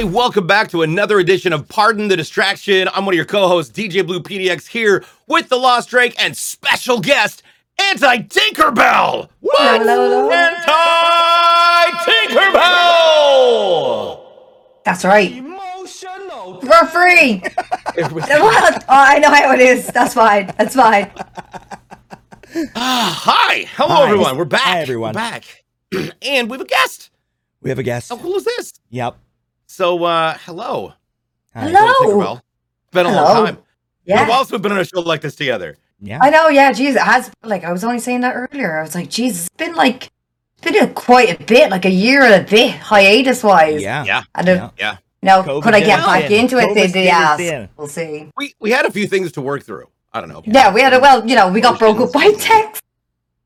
everybody, welcome back to another edition of Pardon the Distraction. I'm one of your co-hosts, DJ Blue PDX, here with the Lost Drake and special guest, Anti Tinkerbell. What? Hello, hello. Anti Tinkerbell. That's right. Emotional. We're free. What? Oh, I know how it is. That's fine. That's fine. Ah, hi, hello Hi. everyone. We're back. Hi, everyone. We're back, and we have a guest. We have a guest. How cool is this? Yep. So, uh, hello, Hi. Hello. Tinkerbell. It's been a long Hello. time. Been Yeah. while since we've been on a show like this together. Yeah. I know. Yeah. Jeez, it has. Like I was only saying that earlier. I was like, Jesus, it's been like, it's been a, quite a bit, like a year and a bit, hiatus wise. Yeah. Yeah, And Yeah. yeah. now, COVID could I get back in. into it? COVID They did did ask. in. We'll see. We we had a few things to work through. I don't know. Yeah, we had a well. You know, we got broke up by text.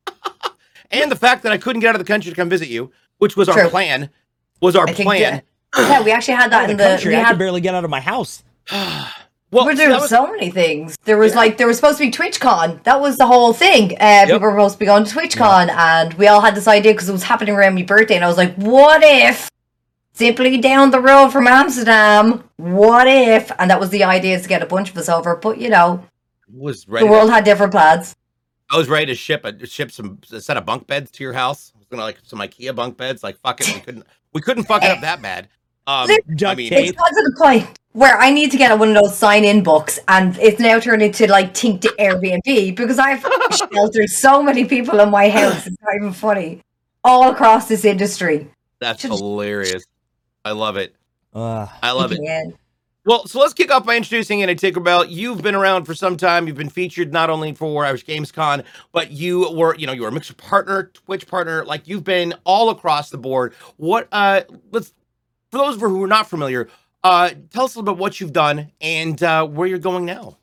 and the fact that I couldn't get out of the country to come visit you, which was our plan, was our I think, plan. yeah. Yeah, we actually had that of in the the. country. We I had could barely get out of my house. well, We're see, doing was- so many things. There was like there was supposed to be TwitchCon. That was the whole thing. Uh, People were supposed to be going to TwitchCon, and we all had this idea because it was happening around my birthday. And I was like, "What if simply down the road from Amsterdam? What if?" And that was the idea to get a bunch of us over. But you know, was ready. the to- world had different plans. I was ready to ship a ship some a set of bunk beds to your house. I was gonna like some IKEA bunk beds. Like fuck it, we couldn't we couldn't fuck it up that bad. Um, I mean, tape. It's got to the point where I need to get one of those sign-in books, and it's now turned into like think to Airbnb because I've sheltered so many people in my house. It's not even funny. All across this industry. that's should- hilarious. I love it. Uh, I love it. Yeah. Well, so let's kick off by introducing Anti Tinkerbell. You've been around for some time. You've been featured not only for Irish Games Con, but you were, you know, you were a Mixer partner, Twitch partner. Like you've been all across the board. What? Uh, let's for those of you who are not familiar, uh, tell us a little bit what you've done and uh, where you're going now.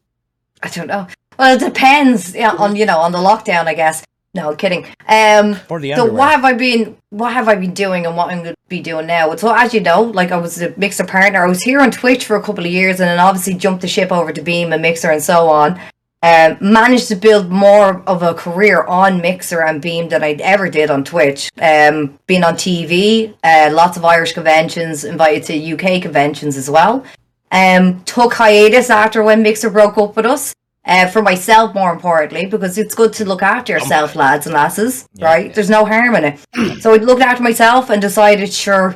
I don't know. Well, it depends yeah, on you know on the lockdown, I guess. No, kidding. Um, or the so underwear. what have I been? What have I been doing, and what I'm going to be doing now? So as you know, like I was a Mixer partner. I was here on Twitch for a couple of years, and then obviously jumped the ship over to Beam and Mixer and so on. Um, managed to build more of a career on Mixer and Beam than I ever did on Twitch. Um, been on TV, uh, lots of Irish conventions, invited to UK conventions as well. Um, took hiatus after when Mixer broke up with us. Uh, for myself, more importantly, because it's good to look after yourself, lads and lasses, Yeah. right? There's no harm in it. so I looked after myself and decided, sure,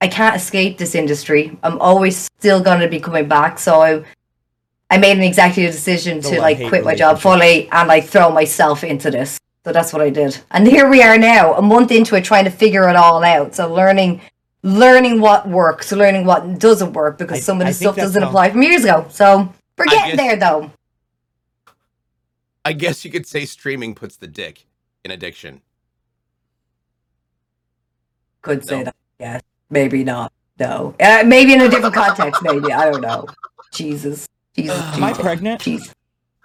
I can't escape this industry. I'm always still going to be coming back. So I, I made an executive decision The to like quit my job fully and like throw myself into this. So that's what I did. And here we are now, a month into it, trying to figure it all out. So learning, learning what works, learning what doesn't work, because I- some of the stuff doesn't how- apply from years ago. So we're getting guess- there, though. I guess you could say streaming puts the dick in addiction. Could say that. Yes, maybe not. No, uh, maybe in a different context. Maybe I don't know. Jesus, Jesus, Am Am I pregnant? Jesus.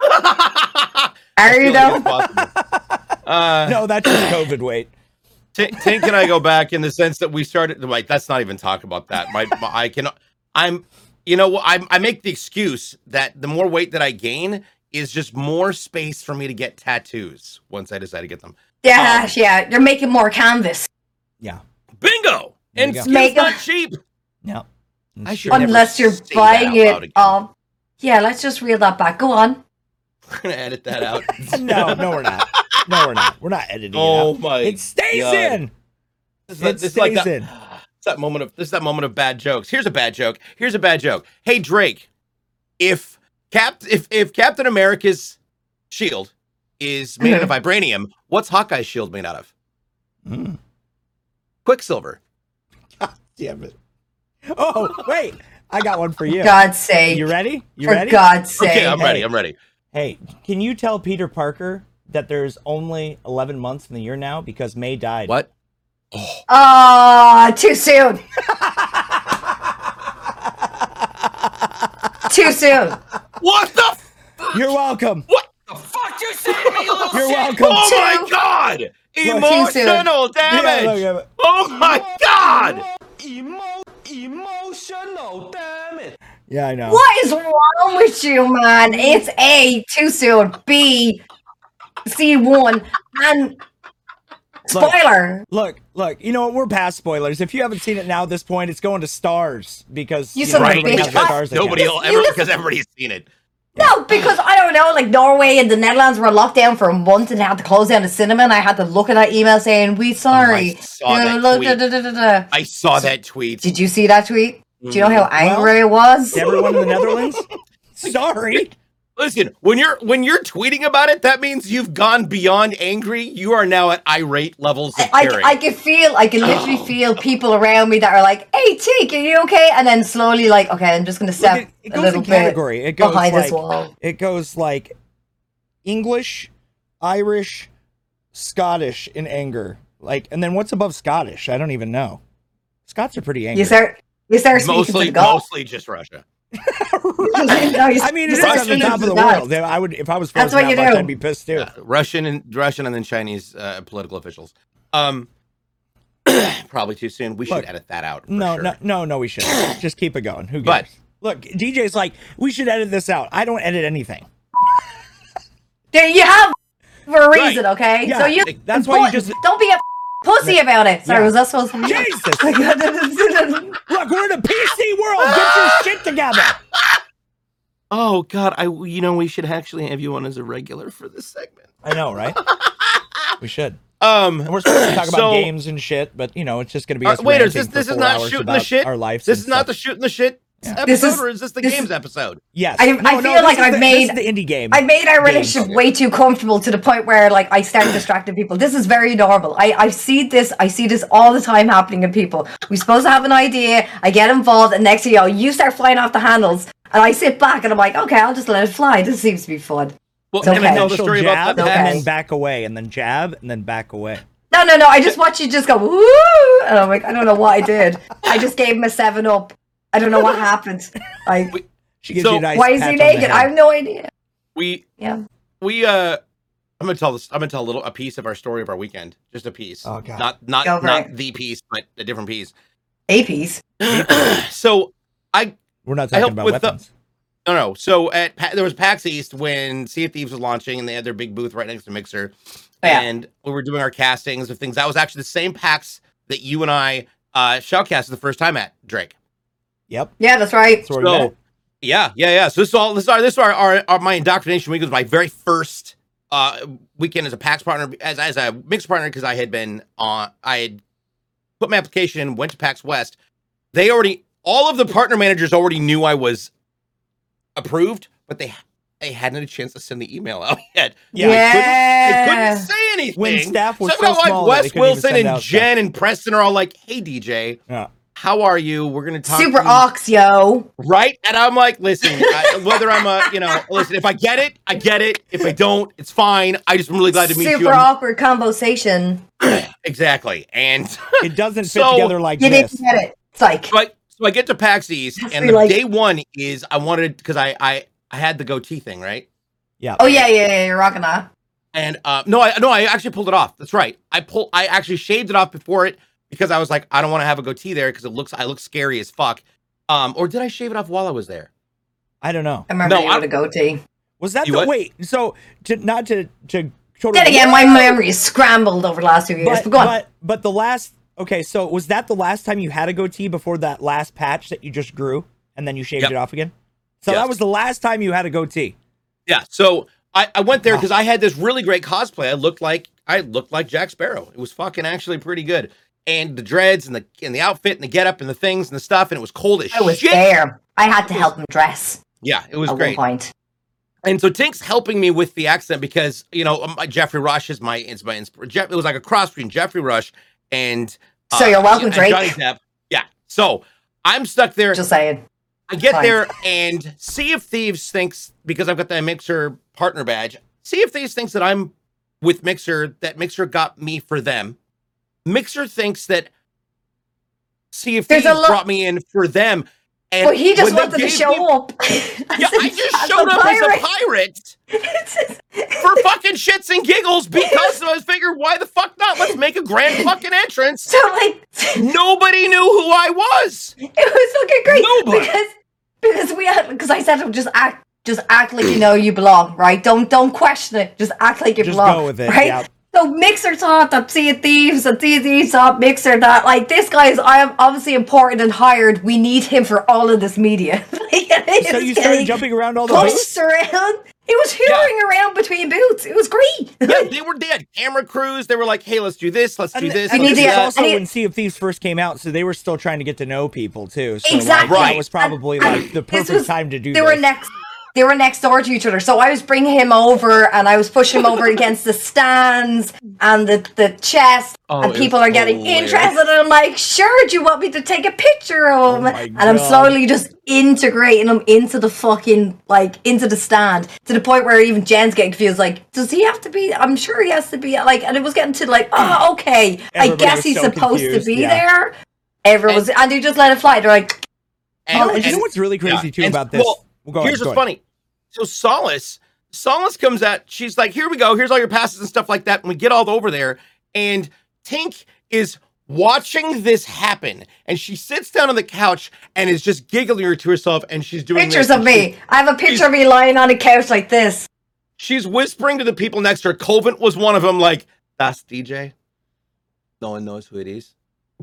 Are you feel though? Uh, no, that's just COVID weight. T- Tink and I go back in the sense that we started. Like, let's not even talk about that. My, my I can, I'm, you know, I I make the excuse that the more weight that I gain is just more space for me to get tattoos once I decide to get them. Yeah, Um, yeah. You're making more canvas. Yeah. Bingo! There And you go. skins Make 'em- not cheap. Yeah. I should Unless you're buying it loud off. Yeah, let's just reel that back. Go on. We're gonna edit that out. no, no, we're not. No, we're not. We're not editing Oh it out. my! It stays God. in. This is, that- It this is like stays that, in. it's that moment of this is that moment of bad jokes. Here's a bad joke. Here's a bad joke. Hey Drake, if Cap if if Captain America's shield is made out of vibranium, what's Hawkeye's shield made out of? Mm. Quicksilver. Damn it. Oh, wait. I got one for you. God's sake. You ready? You For ready? God's sake. Okay, I'm Hey. ready. I'm ready. Hey, can you tell Peter Parker that there's only 11 months in the year now because May died? What? Oh, too soon. Too soon. What the f- You're welcome. what the fuck you say to me, you little You're shit? welcome. Oh my god! Too soon. Emotional Yeah, damage. look at. Oh my god! Emo- emotional, damn it. Yeah, I know. What is wrong with you, man? It's A, too soon. B, C1, and Spoiler. Look, look, you know what? We're past spoilers. If you haven't seen it now at this point, it's going to stars because You know, son everybody has their stars Nobody will ever because everybody's seen it. No, because I don't know, like Norway and the Netherlands were locked down for a month and they had to close down the cinema and I had to look at that email saying, We oh, sorry. da, da, da. I saw that tweet. Did you see that tweet? Do you know how mm. Well, angry it was? Everyone in the Netherlands? Sorry. Listen, when you're when you're tweeting about it, that means you've gone beyond angry. You are now at irate levels of I, caring. I can feel, I can literally Oh. feel people around me that are like, "Hey, Teak, are you okay?" And then slowly, like, "Okay, I'm just gonna Look, step it, it a goes little in bit category. It goes behind like this wall." it goes like English, Irish, Scottish in anger. Like, and then what's above Scottish? I don't even know. Scots are pretty angry. You start, you start mostly mostly just Russia. No, you- I mean, you it is start at the top of the gods. world. I would, if I was That's frozen what that you much, do. I'd be pissed too. Yeah, Russian and Russian and then Chinese uh, political officials. Um, probably too soon. We should edit that out. No, sure. no, no, no. We should just keep it going. Who cares? But- Look, DJ's like, we should edit this out. I don't edit anything. There you have for a Right. reason, okay? Yeah, so you that's why you just- don't be a pussy about it. Sorry, Yeah. was that supposed to be? Jesus. Jesus. Look, we're in a PC world. Get your shit together. Oh God, I you know we should actually have you on as a regular for this segment. I know, right? we should. Um, And we're supposed to talk about so- games and shit, but you know, it's just going to be Uh, us wait, is ranting this for this is four not hours shooting the about shit? Our life. This is not the shooting the shit episode, This is- or is this the this- games episode? Yes. I- No, I feel this like I've the, made- the indie game. I made our Games. relationship way too comfortable to the point where like I start distracting people. This is very normal. I, I see this I see this all the time happening in people. We're supposed to have an idea, I get involved, and next thing you know, you start flying off the handles, and I sit back and I'm like, okay, I'll just let it fly. This seems to be fun. Well, It's can I okay. tell the Initial story jab about that? Okay. and then back away, and then jab and then back away. No, no, no. I just watch you just go woo, and I'm like, I don't know what I did. I just gave him a seven up. I don't know what happened. Like, She gives So- you a nice why is he on naked? I have no idea. We Yeah. we uh I'm gonna tell this I'm gonna tell a little a piece of our story of our weekend. Just a piece. Oh, God. Not not Go not it. the piece, but a different piece. A piece. so I We're not talking about with the- weapons. no no. So at Pa- there was PAX East when Sea of Thieves was launching and they had their big booth right next to Mixer. Oh, yeah. And we were doing our castings of things. That was actually the same PAX that you and I uh shoutcasted the first time at, Drake. Yep. Yeah, that's right. That's So yeah, yeah, yeah. So this is all this is our this is our, our, our my indoctrination week was my very first uh weekend as a PAX partner as as a mixed partner because I had been on I had put my application in, went to PAX West. They already all of the partner managers already knew I was approved, but they they hadn't had a chance to send the email out yet. Yeah. yeah. They couldn't Yeah. say anything. When staff was so, so now, like small that they Wes Wilson and out Jen and Preston are all like, "Hey DJ, Yeah. How are you? We're gonna talk Super to you ox, yo. right? And I'm like, listen, I, whether I'm a, you know, listen, if I get it, I get it. If I don't, it's fine. I just am really glad to meet Super you. I'm- awkward conversation. exactly. And It doesn't fit So- together like You this. didn't get it. Psych. so I, so I get to PAX East, That's and the like- day one is I wanted because I I I had the goatee thing, right? Yeah. Oh yeah, yeah, yeah. You're rocking that. And uh, no, I no, I actually pulled it off. That's right. I pull. I actually shaved it off before it because I was like, I don't want to have a goatee there because it looks I look scary as fuck. Um, or did I shave it off while I was there? I don't know. I remember No, you I- with a goatee. Was that You the what? wait? So to not to to totally Then again, my memory is scrambled over the last few years. But, but, go on. but but the last okay, so was that the last time you had a goatee before that last patch that you just grew and then you shaved Yep. it off again? So Yes. that was the last time you had a goatee. Yeah. So I, I went there Wow. because I had this really great cosplay. I looked like I looked like Jack Sparrow. It was fucking actually pretty good. And the dreads and the and the outfit and the getup and the things and the stuff and it was cold as I was shit. there. I had to help him dress Yeah, it was at great. one point. And so Tink's helping me with the accent because you know um, Geoffrey Rush is my is my Jeff. It was like a cross between Geoffrey Rush and uh, So you're welcome, Drake. Johnny Depp. Yeah. So I'm stuck there. Just saying. I get Fine. there and Sea of Thieves thinks because I've got that Mixer partner badge. Sea of Thieves thinks that I'm with Mixer. That Mixer got me for them. Mixer thinks that Sea of There's lo- brought me in for them. And Well, he just wanted to show me- up. Yeah, I just showed up as a pirate for fucking shits and giggles because I was figured, why the fuck not? Let's make a grand fucking entrance. so like, Nobody knew who I was. it was fucking great Nobody. because because we had because I said just act just act like you know you belong, right? Don't don't question it. Just act like you Just belong, go with it. right? Yeah. So Mixer thought that Sea of Thieves and Sea of Thieves thought Mixer that like this guy is I am obviously important and hired. We need him for all of this media. So you started jumping around all the pushed booths? around. He was hewing around between booths. It was great. Yeah, they were they had camera crews. They were like, "Hey, let's do this. Let's do this." and We let's do this was that." also I when Sea of Thieves first came out, so they were still trying to get to know people too. So Exactly. like, Right. that was probably And- like the perfect was- time to do They this. were next. They were next door to each other, so I was bringing him over, and I was pushing him over against the stands and the the chest, Oh, and people are getting hilarious. interested. And I'm like, "Sure, do you want me to take a picture of oh him?" Oh and I'm slowly just integrating him into the fucking like into the stand to the point where even Jen's getting confused. Like, does he have to be? I'm sure he has to be. Like, and it was getting to like, oh, okay, I guess he's so supposed confused, to be yeah. there. Everyone was, and they just let it fly. They're like, And- Oh, and you know what's really crazy yeah, too and- about this? well, Well, go ahead, Here's go what's ahead. funny. So Solace, Solace comes out. She's like, "Here we go. Here's all your passes and stuff like that." And we get all over there, and Tink is watching this happen, and she sits down on the couch and is just giggling to herself, and she's doing pictures this, of and she- me. I have a picture of me lying on a couch like this. She's whispering to the people next to her. Colvin was one of them. Like, that's DJ. No one knows who it is.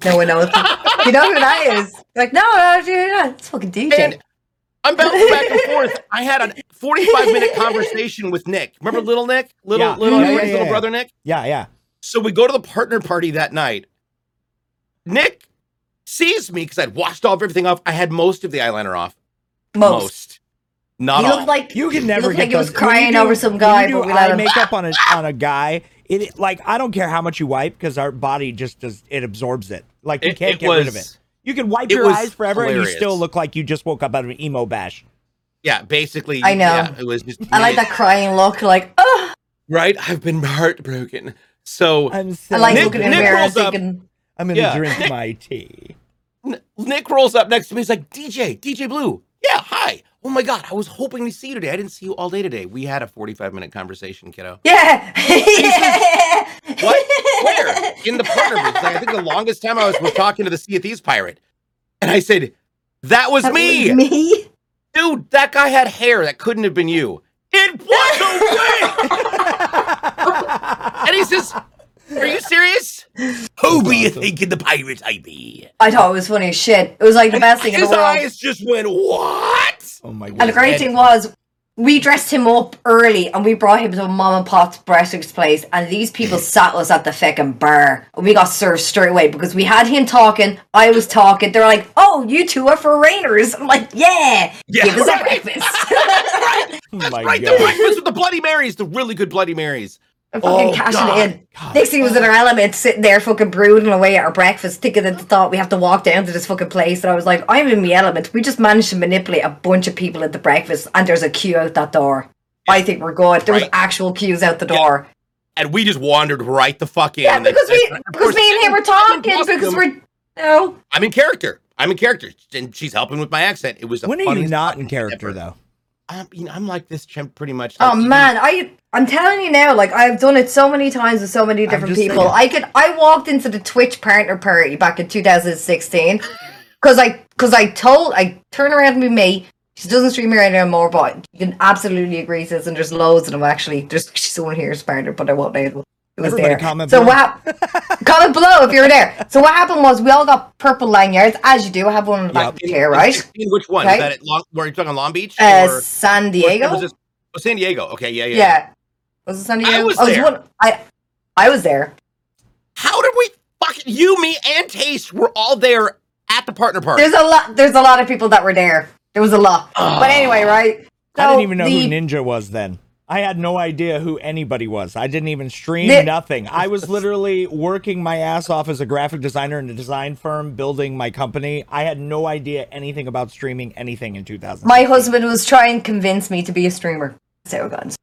No one knows. you know who that is? Like, no, no, dude, no, it's fucking DJ. And I'm bouncing back and forth. I had a 45 minute conversation with Nick. Remember little Nick? Little Yeah. little Yeah, yeah, yeah, little yeah. brother Nick? Yeah, yeah. So we go to the partner party that night. Nick sees me because I'd washed off everything off. I had most of the eyeliner off. Most. Not He all. looked like You can never looked get like he was those- when you crying do- over some guy, you do but we let eye him. makeup on a on a guy. It like I don't care how much you wipe because our body just does it absorbs it. Like you It- can't it get rid of it. You can wipe it your eyes forever and you still look like you just woke up out of an emo bash. yeah, basically. I know. Yeah, it was just. I like that crying look, like, oh, Right? I've been heartbroken. So I'm so I like Nick- looking in the Nick mirror rolls up. thinking, I'm gonna Yeah. drink my tea. Nick rolls up next to me. He's like, DJ, DJ Blue. Yeah, hi. Oh my God, I was hoping to see you today. I didn't see you all day today. We had a 45 minute conversation, kiddo. yeah, yeah. What? Where? In the partner booth. Like, I think the longest time I was was talking to the Sea of Thieves pirate. And I said, That was That me. was me. Dude, that guy had hair. That couldn't have been you. It was a wig. and he says, Are you serious? Who be you thinking the pirate I be? I thought it was funny as shit. It was like the best thing in the His world. eyes just went, What? Oh my god. And the great thing was, we dressed him up early and we brought him to a mom and pop's breakfast place. And these people sat us at the fucking bar. And we got served straight away because we had him talking. I was talking. They're like, oh, you two are for foreigners. I'm like, yeah, Yeah, give us right. a breakfast. right. Oh That's my right. God. The breakfast with the Bloody Marys, the really good Bloody Marys. I'm oh, fucking Oh, cashing God. it in. Dixie was in her oh. element, sitting there fucking brooding away at our breakfast, thinking that the thought we have to walk down to this fucking place. And I was like, I'm in my element. We just managed to manipulate a bunch of people at the breakfast, and there's a queue out that door. I think we're good. There was actual queues out the Yeah. door. And we just wandered right the fuck in. Yeah, because we and because me and him were talking because costume. we're no. I'm in character. I'm in character, and she's helping with my accent. It was the When are you not in character ever. though? I'm, you know, I'm like this chimp pretty much. Oh like, man, I I'm telling you now, like I've done it so many times with so many different people. saying. I could I walked into the Twitch partner party back in 2016 because I because I told I turn around and with me. She doesn't stream here anymore, but you can absolutely agree to this, and there's loads of them actually. There's actually someone here who's partner, but I won't name them. It was Everybody there. comment so below. what? hap- comment below if you're there. So what happened was we all got purple lanyards, as you do. I have one in the back Yep. of the chair, right? Which one? Okay. Was that at Long, were you talking on Long Beach? Uh, or, San or Diego. was this, oh, San Diego. Okay, yeah, yeah. Yeah. Was it San Diego? I was Oh, there. one- I I was there. How did we fucking you, me, and Taste were all there at the partner party? There's a lot. There's a lot of people that were there. There was a lot. Oh. But anyway, right? I didn't even know the- who Ninja was then. I had no idea who anybody was. I didn't even stream Ni- nothing. I was literally working my ass off as a graphic designer in a design firm, building my company. I had no idea anything about streaming anything in 2000. My husband was trying to convince me to be a streamer. That's how it got.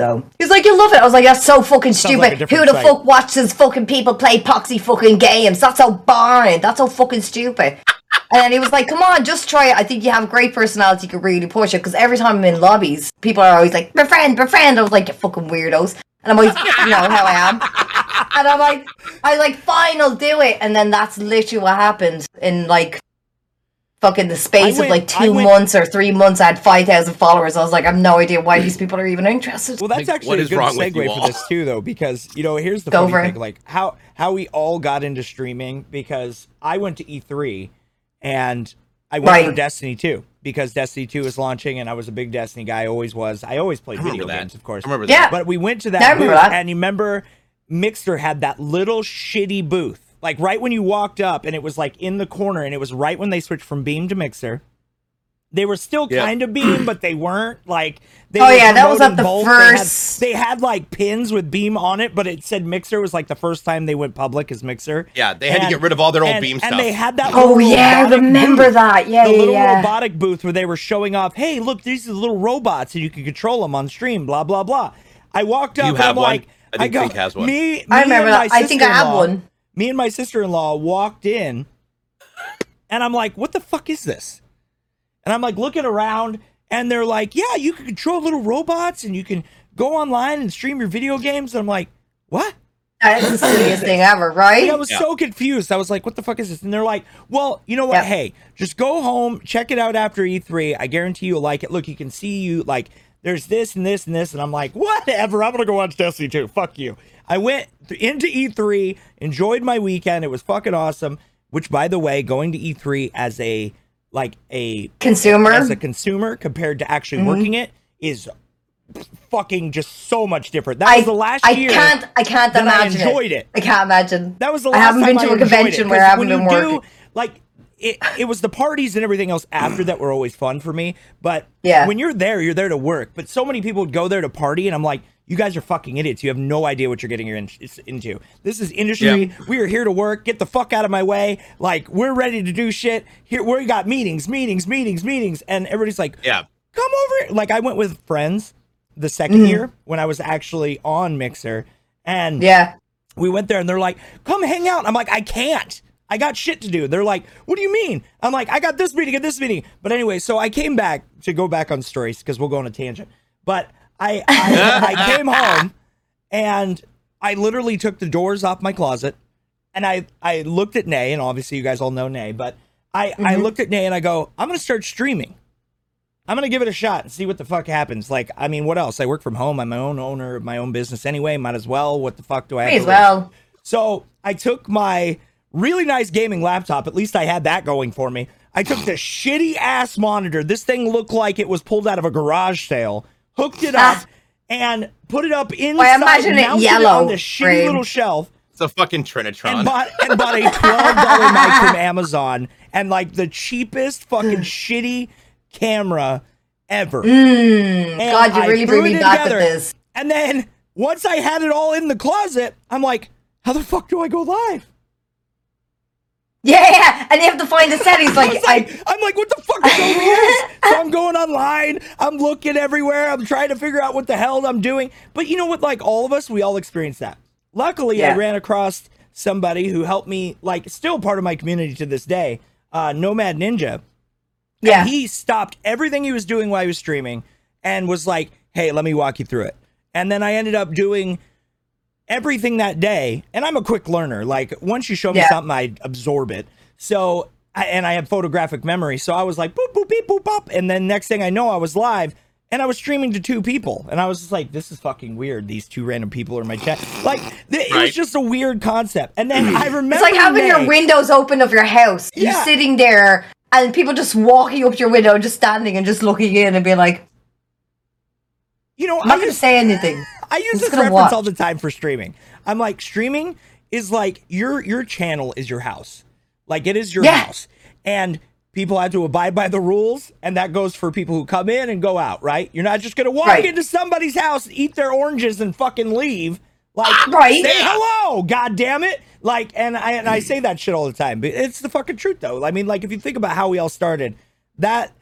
So he's like, "You love it." I was like, "That's so fucking Sounds like stupid. different Who the site. fuck watches fucking people play poxy fucking games? That's so boring. That's so fucking stupid." And then he was like, "Come on, just try it. I think you have a great personality. You could really push it." Because every time I'm in lobbies, people are always like, my "Befriend, befriend." I was like, "You fucking weirdos." And I'm always, you know how I am. And I'm like, I was like, "Fine, I'll do it." And then that's literally what happened in like fucking the space I of like two went- months or three months, I had five thousand followers. I was like, I have no idea why these people are even interested. Well, that's Like, actually what a good wrong with you segue for this too, though, because you know, here's the Go funny for it. thing: like how how we all got into streaming because I went to E3 and I went for Destiny 2 because Destiny 2 was launching, and I was a big Destiny guy. I always was. I always played I video that. games, of course. I remember Yeah. But we went to that booth, that. and you remember Mixer had that little shitty booth, like right when you walked up, and it was like in the corner, and it was right when they switched from Beam to Mixer. They were still Yeah. kind of Beam, but they weren't like. They Oh, yeah, that was at the both. They had- first- They had, like pins with Beam on it, but it said Mixer was like the first time they went public as Mixer. Yeah, they had to get rid of all their old and, beam and stuff. they had that. Oh yeah, I remember booth that. Yeah, the yeah, little yeah. robotic booth where they were showing off, hey, look, these are the little robots and you can control them on stream, blah blah blah. I walked up You and I'm one? like, I think go, has one. Me, me I remember and my that. I think I have one. Me and my sister-in-law walked in, and I'm like, what the fuck is this? And I'm like looking around, and they're like, yeah, you can control little robots and you can go online and stream your video games. And I'm like, what? That's the silliest thing ever, right? I was Yeah. so confused. I was like, what the fuck is this? And they're like, well, you know what? Yeah. Hey, just go home, check it out after E3. I guarantee you'll like it. Look, you can see you like there's this and this and this. And I'm like, whatever. I'm gonna go watch Destiny 2. Fuck you. I went into E3, enjoyed my weekend. It was fucking awesome. Which by the way, going to E3 as a like a Consumer. as a consumer compared to actually Mhm. working it is fucking just so much different. That was the last I year can't. I can't that I enjoyed it. I can't imagine. That was the last. I haven't time been to I a convention it, where I haven't been you do, like it, it was the parties and everything else after that were always fun for me. But Yeah. when you're there, you're there to work. But so many people would go there to party, and I'm like, you guys are fucking idiots. You have no idea what you're getting your in- into. This is industry. We are here to work. Get the fuck out of my way. Like we're ready to do shit. Here we got meetings, meetings, meetings, meetings, and everybody's like, yeah. come over. Like I went with friends the 2nd Mhm. year when I was actually on Mixer, and Yeah. we went there and they're like, come hang out. I'm like, I can't. I got shit to do. They're like, what do you mean? I'm like, I got this meeting and this meeting. But anyway, so I came back to go back on stories because we'll go on a tangent. But I, I, I came home and I literally took the doors off my closet and I, I looked at Nay, and obviously you guys all know Nay, but I, I Mhm. looked at Nay and I go, I'm going to start streaming. I'm gonna give it a shot and see what the fuck happens. Like, I mean, what else? I work from home. I'm my own owner of my own business anyway. Might as well. What the fuck do I have? May as well. So I took my really nice gaming laptop. At least I had that going for me. I took the shitty ass monitor. This thing looked like it was pulled out of a garage sale. Hooked it up and put it up inside. imagine it mounted yellow on the shitty frame. little shelf It's a fucking Trinitron. and bought and bought a twelve dollar mic from Amazon and like the cheapest fucking shitty camera ever. Mm, God, you I really bring me back together. with this. And then once I had it all in the closet, I'm like, how the fuck do I go live? Yeah, yeah, and you have to find the settings. Like, was like, I, am like, what the fuck is OBS? so I'm going online. I'm looking everywhere. I'm trying to figure out what the hell I'm doing. But you know what? Like all of us, we all experience that. Luckily, I ran across somebody who helped me, like, still part of my community to this day, uh, Nomad Ninja. yeah, And he stopped everything he was doing while he was streaming and was like, hey, let me walk you through it. And then I ended up doing everything that day. And I'm a quick learner. Like, once you show me Yeah. something, I absorb it. So, I, and I have photographic memory. So I was like, boop, boop, beep, boop, pop. And then next thing I know, I was live and I was streaming to two people. And I was just like, this is fucking weird. These two random people are in my chat. Like, th- it was just a weird concept. And then I remember. it's like having your windows open of your house. Yeah. You sitting there, and people just walking up to your window, just standing and just looking in, and being like, You know, "I'm not I gonna used say anything." I use this reference watch. all the time for streaming. I'm like, streaming is like your your channel is your house. Like it is your Yeah. house. And people have to abide by the rules, and that goes for people who come in and go out, right? You're not just gonna walk Right. into somebody's house, eat their oranges, and fucking leave. Like ah, Right. say hello, god damn it. Like, and I and I say that shit all the time, but it's the fucking truth though. I mean, like if you think about how we all started, that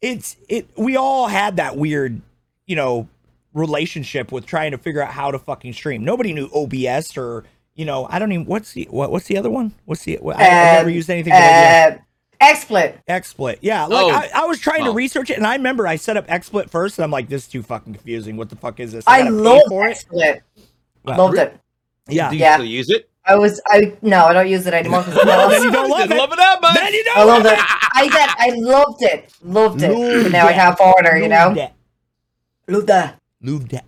it's it we all had that weird, you know, relationship with trying to figure out how to fucking stream. Nobody knew OBS or you know, I don't even what's the what, what's the other one? What's the what, I, have never Um, used anything but OBS. Uh, XSplit. XSplit. Yeah, like Oh, I, I was trying to research it and I remember I set up XSplit first and I'm like this is too fucking confusing. What the fuck is this? I gotta love it. XSplit. Wow. Loved it. Yeah. Do you Yeah. still use it? I was I no, I don't use it anymore. I then you don't love Didn't it. love it that much. Then you don't I love loved it. I said I loved it, loved it. Loved now I it. can't order, you know. Loved it. Loved that. Loved it.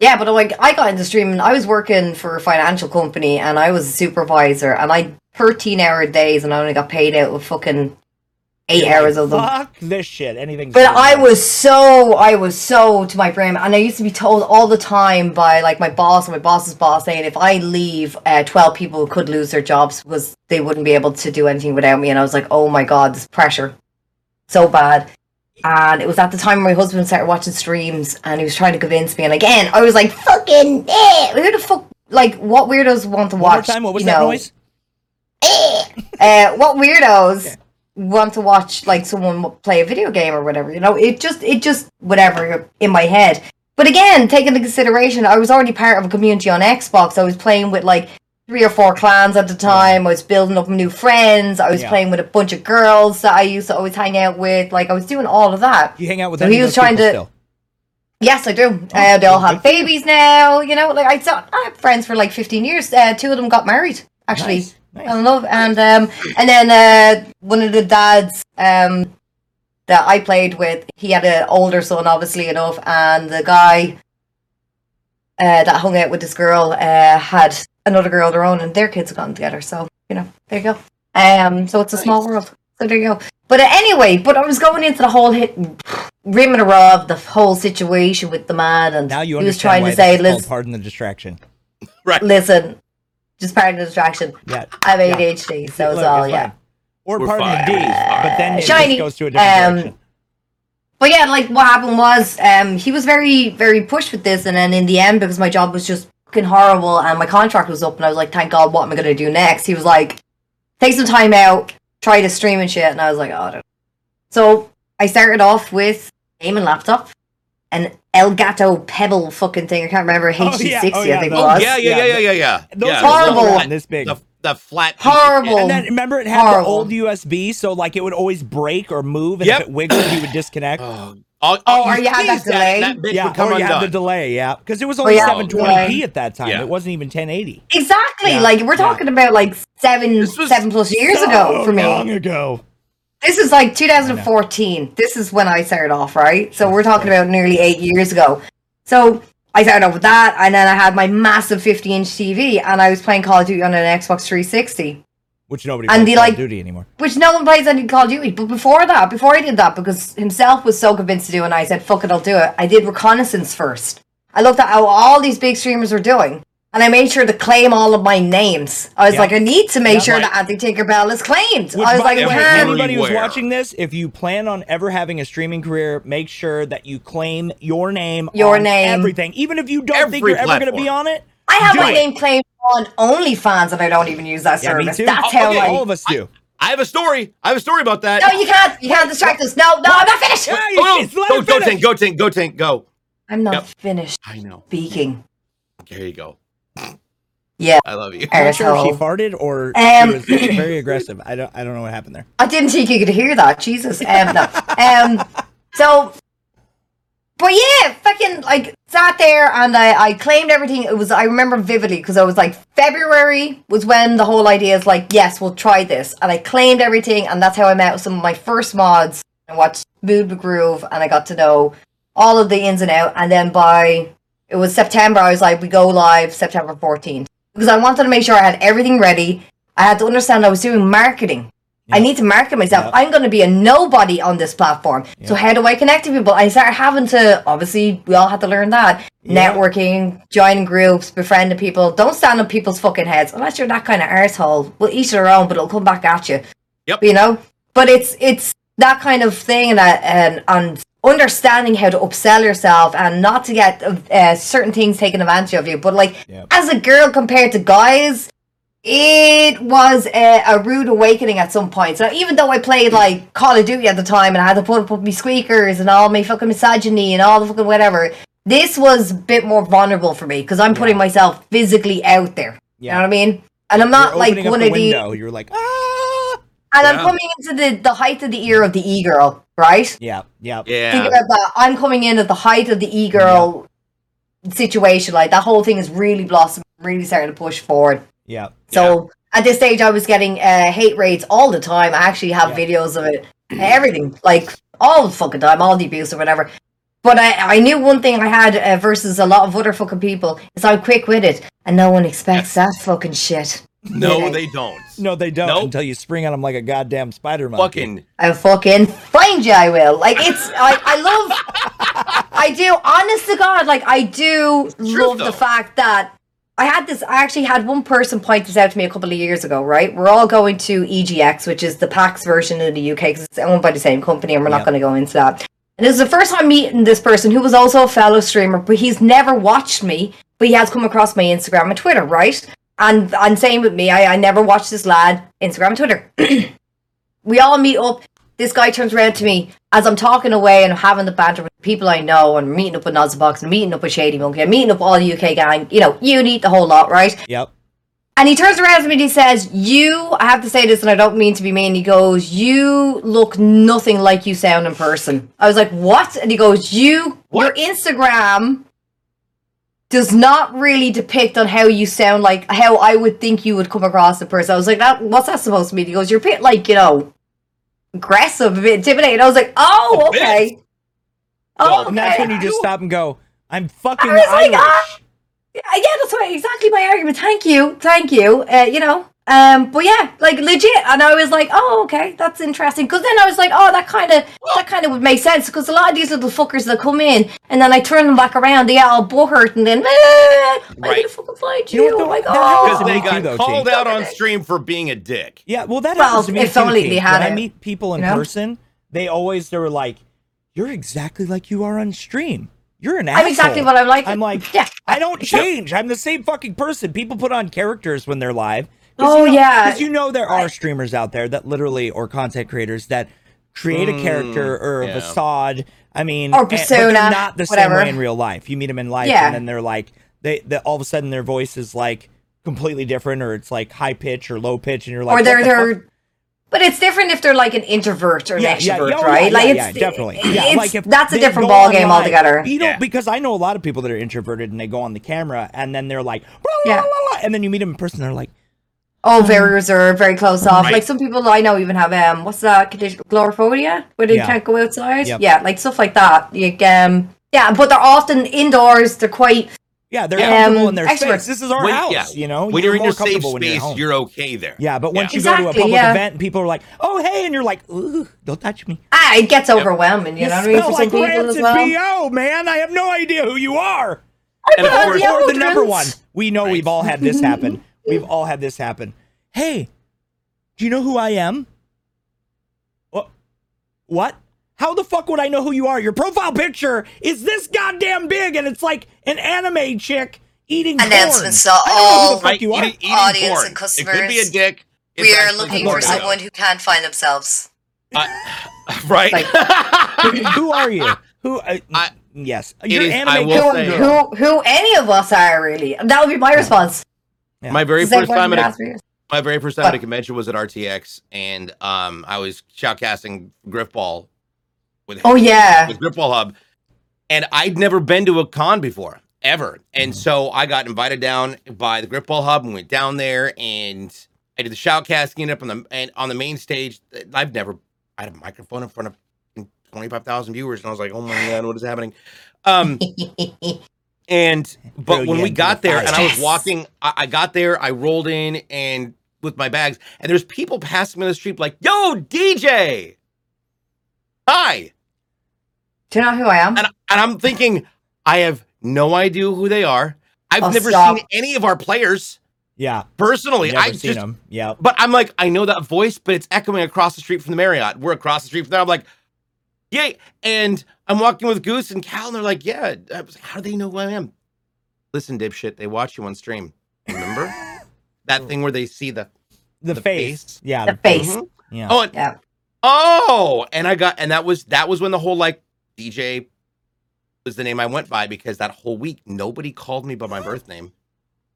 Yeah, but like I got into streaming. I was working for a financial company and I was a supervisor, and I thirteen hour days, and I only got paid out with fucking 8 You're hours like, of them. Fuck this shit. Anything. But I was so I was so to my brain, and I used to be told all the time by like my boss and my boss's boss saying if I leave, uh, twelve people could lose their jobs because they wouldn't be able to do anything without me. And I was like, oh my god, this pressure, so bad. And it was at the time my husband started watching streams, and he was trying to convince me. And again, I was like, fucking, eh, who the fuck, like, what weirdos want to watch? time. What was you that know, noise? uh, what weirdos want to watch like someone play a video game or whatever you know it just it just whatever in my head but again taking into consideration i was already part of a community on xbox i was playing with like three or four clans at the time i was building up new friends i was Yeah. playing with a bunch of girls that i used to always hang out with like i was doing all of that You hang out with So he was trying to- still? Yes, I do. Oh, uh, they all have babies now. You know, like I saw, I have friends for like fifteen years. Uh, two of them got married, actually. Nice, nice. I love, and um, and then uh, one of the dads um that I played with, he had an older son, obviously enough, and the guy uh, that hung out with this girl uh, had another girl of their own, and their kids have gotten together. So you know, there you go. Um, so it's a small world. So there you go. But uh, anyway, but I was going into the whole hit, rim and of the whole situation with the man, and Now you he was trying why to say, this is called "Listen, pardon the distraction. Right. listen, just pardon the distraction. Yeah. I have Yeah. ADHD, so it's Look, all it's yeah." fine. Or We're pardon fine. the D, but then it Shiny, just goes to a different um, direction. But yeah, like what happened was, um, he was very, very pushed with this, and then in the end, because my job was just fucking horrible, and my contract was up, and I was like, "Thank God, what am I gonna do next?" He was like, "Take some time out, try to stream and shit," and I was like, "Oh." I don't know." So I started off with gaming laptop, an Elgato Pebble fucking thing. I can't remember Oh, HC60, yeah. Oh, yeah, I think no. it was. Yeah, yeah, yeah, yeah, yeah, yeah. Those yeah, are horrible. The, Horrible. This big. the, the flat. piece Horrible. And then remember it had Horrible. the old USB, so like it would always break or move, and Yep. if it wiggled, you would disconnect. Oh, oh, Oh, or you had that delay. That, bitch yeah, would come or you had the delay, yeah, because it was Oh, only yeah. 720p at that time. Yeah. It wasn't even 1080. Exactly. Yeah, Like we're yeah. talking about like seven, seven plus years So ago for me. long ago. This is like 2014. This is when I started off, right? So we're talking about nearly eight years ago. So I started off with that, and then I had my massive 50 inch TV, and I was playing Call of Duty on an Xbox 360, Which nobody And plays Call of like- Duty anymore. which no one plays any Call of Duty. But before that, before I did that, because himself was so convinced to do it, and I said, fuck it, I'll do it, I did reconnaissance first. I looked at how all these big streamers were doing. And I made sure to claim all of my names. I was Yeah. like, I need to make Yeah, sure right. that Anti Tinkerbell is claimed. Which, I was like, the? Everywhere. anybody who's watching this, if you plan on ever having a streaming career, make sure that you claim your name, Your on name. everything. Even if you don't think you're ever going to be on it, I have Do my it. name claimed on OnlyFans and I don't even use that yeah, me service. too. That's how okay, like all of us do. I have a story. I have a story about that. No, you can't you can't distract us. No, no, I'm not finished. Yeah, Oh, no. Go, go, finish. Tank, go, Tank, go, Tank, go. I'm not Yep. finished I know. speaking. There you go. Yeah. I love you. I'm not sure if she farted or Um, she was very aggressive. I don't. I don't know what happened there. I didn't think you could hear that. Jesus. Um no. Um so but yeah, fucking like sat there and I, I claimed everything. It was I remember vividly because I was like February was when the whole idea is like yes we'll try this and I claimed everything and that's how I met with some of my first mods and watched Mood Groove and I got to know all of the ins and out and then by it was September I was like we go live September 14th because I wanted to make sure I had everything ready. I had to understand I was doing marketing. I need to market myself. Yeah. I'm going to be a nobody on this platform. So how do I connect to people? I started having to obviously we all had to learn that Yeah. networking, joining groups, befriending people. Don't stand on people's fucking heads unless you're that kind of asshole. We'll each their own, but it'll come back at you. Yep. You know, but it's it's that kind of thing, and that and and understanding how to upsell yourself and not to get uh, certain things taken advantage of you. But like Yep. as a girl compared to guys, it was a, a rude awakening at some point. So even though I played like Call of Duty at the time and I had to put up my squeakers and all my fucking misogyny and all the fucking whatever, this was a bit more vulnerable for me because I'm putting Yeah. myself physically out there. You know what I mean? And I'm not You're like one the of these. window. You're like, ah. And I'm coming into the the height of the ear of the e girl, right? Yeah. Yeah. yeah. Think about that. I'm coming in at the height of the e girl situation. Like that whole thing is really blossoming, really starting to push forward. Yeah. So at this stage, I was getting uh, hate raids all the time. I actually have Yeah. videos of it, everything, like all the fucking time, all the abuse or whatever. But I, I knew one thing I had uh, versus a lot of other fucking people is I'm quick with it, and no one expects that fucking shit. No, Yeah. they don't. No, they don't Nope. until you spring on them like a goddamn spider monkey. Fucking I fucking find you. I will. Like it's. I. I love. I do. Honest to God, like I do truth, love though. the fact that I had this. I actually had one person point this out to me a couple of years ago. Right, we're all going to EGX, which is the PAX version in the UK because it's owned by the same company, and we're Yeah. not going to go into that. And this is the first time meeting this person who was also a fellow streamer, but he's never watched me, but he has come across my Instagram and Twitter, right? And and same with me, I, I never watched this lad Instagram and Twitter. we all meet up. This guy turns around to me as I'm talking away and I'm having the banter with people I know and meeting up with Nozbox and meeting up with Shady Monkey and meeting up all the UK gang, you know, you need the whole lot, right? Yep. And he turns around to me and he says, You, I have to say this and I don't mean to be mean. He goes, You look nothing like you sound in person. I was like, What? And he goes, You, What? your Instagram does not really depict on how you sound like how I would think you would come across in person. I was like, that what's that supposed to mean? He goes, You're a bit like, you know, aggressive, a bit intimidating. I was like, Oh, A okay. Oh, And that's when you just stop and go, I'm fucking I was like, ah. Yeah, yeah, that's right. Exactly my argument. Thank you, thank you. Uh, you know, um, but yeah, like legit. And I was like, oh, okay, that's interesting. Because then I was like, oh, that kind of that kind of would make sense. Because a lot of these little fuckers that come in and then I turn them back around, they get all butthurt, and then, eh, I'm Right. gonna fucking find You you. know what, oh my though? That happens because they got too, though, called T. out on stream for being a dick. Yeah, well, that Well, happens to me if too, only T. they had When I meet people in you know? person, they always they were like, "You're exactly like you are on stream. You're an I'm asshole." exactly what I'm like. I'm like, yeah. I don't change. I'm the same fucking person. People put on characters when they're live. Oh, yeah. because you know there are streamers out there that literally or content creators that create a mm, character or a yeah. facade. I mean, Or and- but persona, not the whatever. same way in real life. You meet them in life, Yeah. and then they're like, they, they all of a sudden their voice is like completely different, or it's like high pitch or low pitch, and you're like, or they're the fuck? They're. But it's different if they're like an introvert or an yeah, extrovert, yeah, oh, right? yeah, like it's yeah, definitely. it's- Yeah, like if that's a different ball on game live- altogether. You know, Yeah. because I know a lot of people that are introverted and they go on the camera and then they're like, "Blah, blah, Yeah. blah, blah," and then you meet them in person, they're like, Oh, very reserved, very close off. Right. Like some people I know even have um, what's that condition? Glorophobia, where they Yeah. can't go outside. Yep. Yeah, like stuff like that. Like um, yeah, but they're often indoors. They're quite yeah, they're Um, comfortable in their extrovert. space. This is our When- house, yeah. you know. When you're in more your safe comfortable when you're home. you're okay there. yeah, but once Yeah. you go to a public yeah. event and people are like, "Oh, hey," and you're like, "Ooh, don't touch me." ah, it gets overwhelming. You, know what I mean? smell For like some people as rancid well. bo, man. I have no idea who you are. And of put on course, the or the number one. We know we've all had this happen. We've all had this happen. Hey, do you know who I am? What? What? How the fuck would I know who you are? Your profile picture is this goddamn big, and it's like an anime chick eating Announcements corn. to I don't know who all the fuck you are. eating, eating Audience porn. and It could be a dick. It's We are looking for someone who can't find themselves. I- right. who are you? Who? Uh, I- yes, It you're is- anime I Who, say- who, who any of us are really? That would be my response. Yeah. My very It's the same first time at a, my very first time at a convention was at RTX, and um, I was shoutcasting Grifball with Oh yeah. with Grifball Hub, and I'd never been to a con before ever, and so I got invited down by the Grifball Hub and went down there, and I did the shoutcasting up on the and on the main stage. I've never I had a microphone in front of twenty five thousand viewers, and I was like, oh my god, what is happening? Um, and but when we got there, and I was walking, I, I got there, I rolled in and with my bags, and there's people passing me on the street like, "Yo, DJ, hi." Do you know who I am? and, and I'm thinking, I have no idea who they are. I've Oh, never stop. seen any of our players Yeah, personally. never I seen just, them. Yeah, but I'm like, I know that voice, but it's echoing across the street from the Marriott. We're across the street from there. I'm like, yay! And I'm walking with Goose and Cal, and they're like, yeah. I was like, how do they know who I am? Listen, dipshit, they watch you on stream. Remember that thing where they see the the, the face. face. Yeah, the face. Mhm. yeah. Oh, and, Yeah. oh, and I got, and that was that was when the whole like DJ was the name I went by because that whole week nobody called me by my birth name,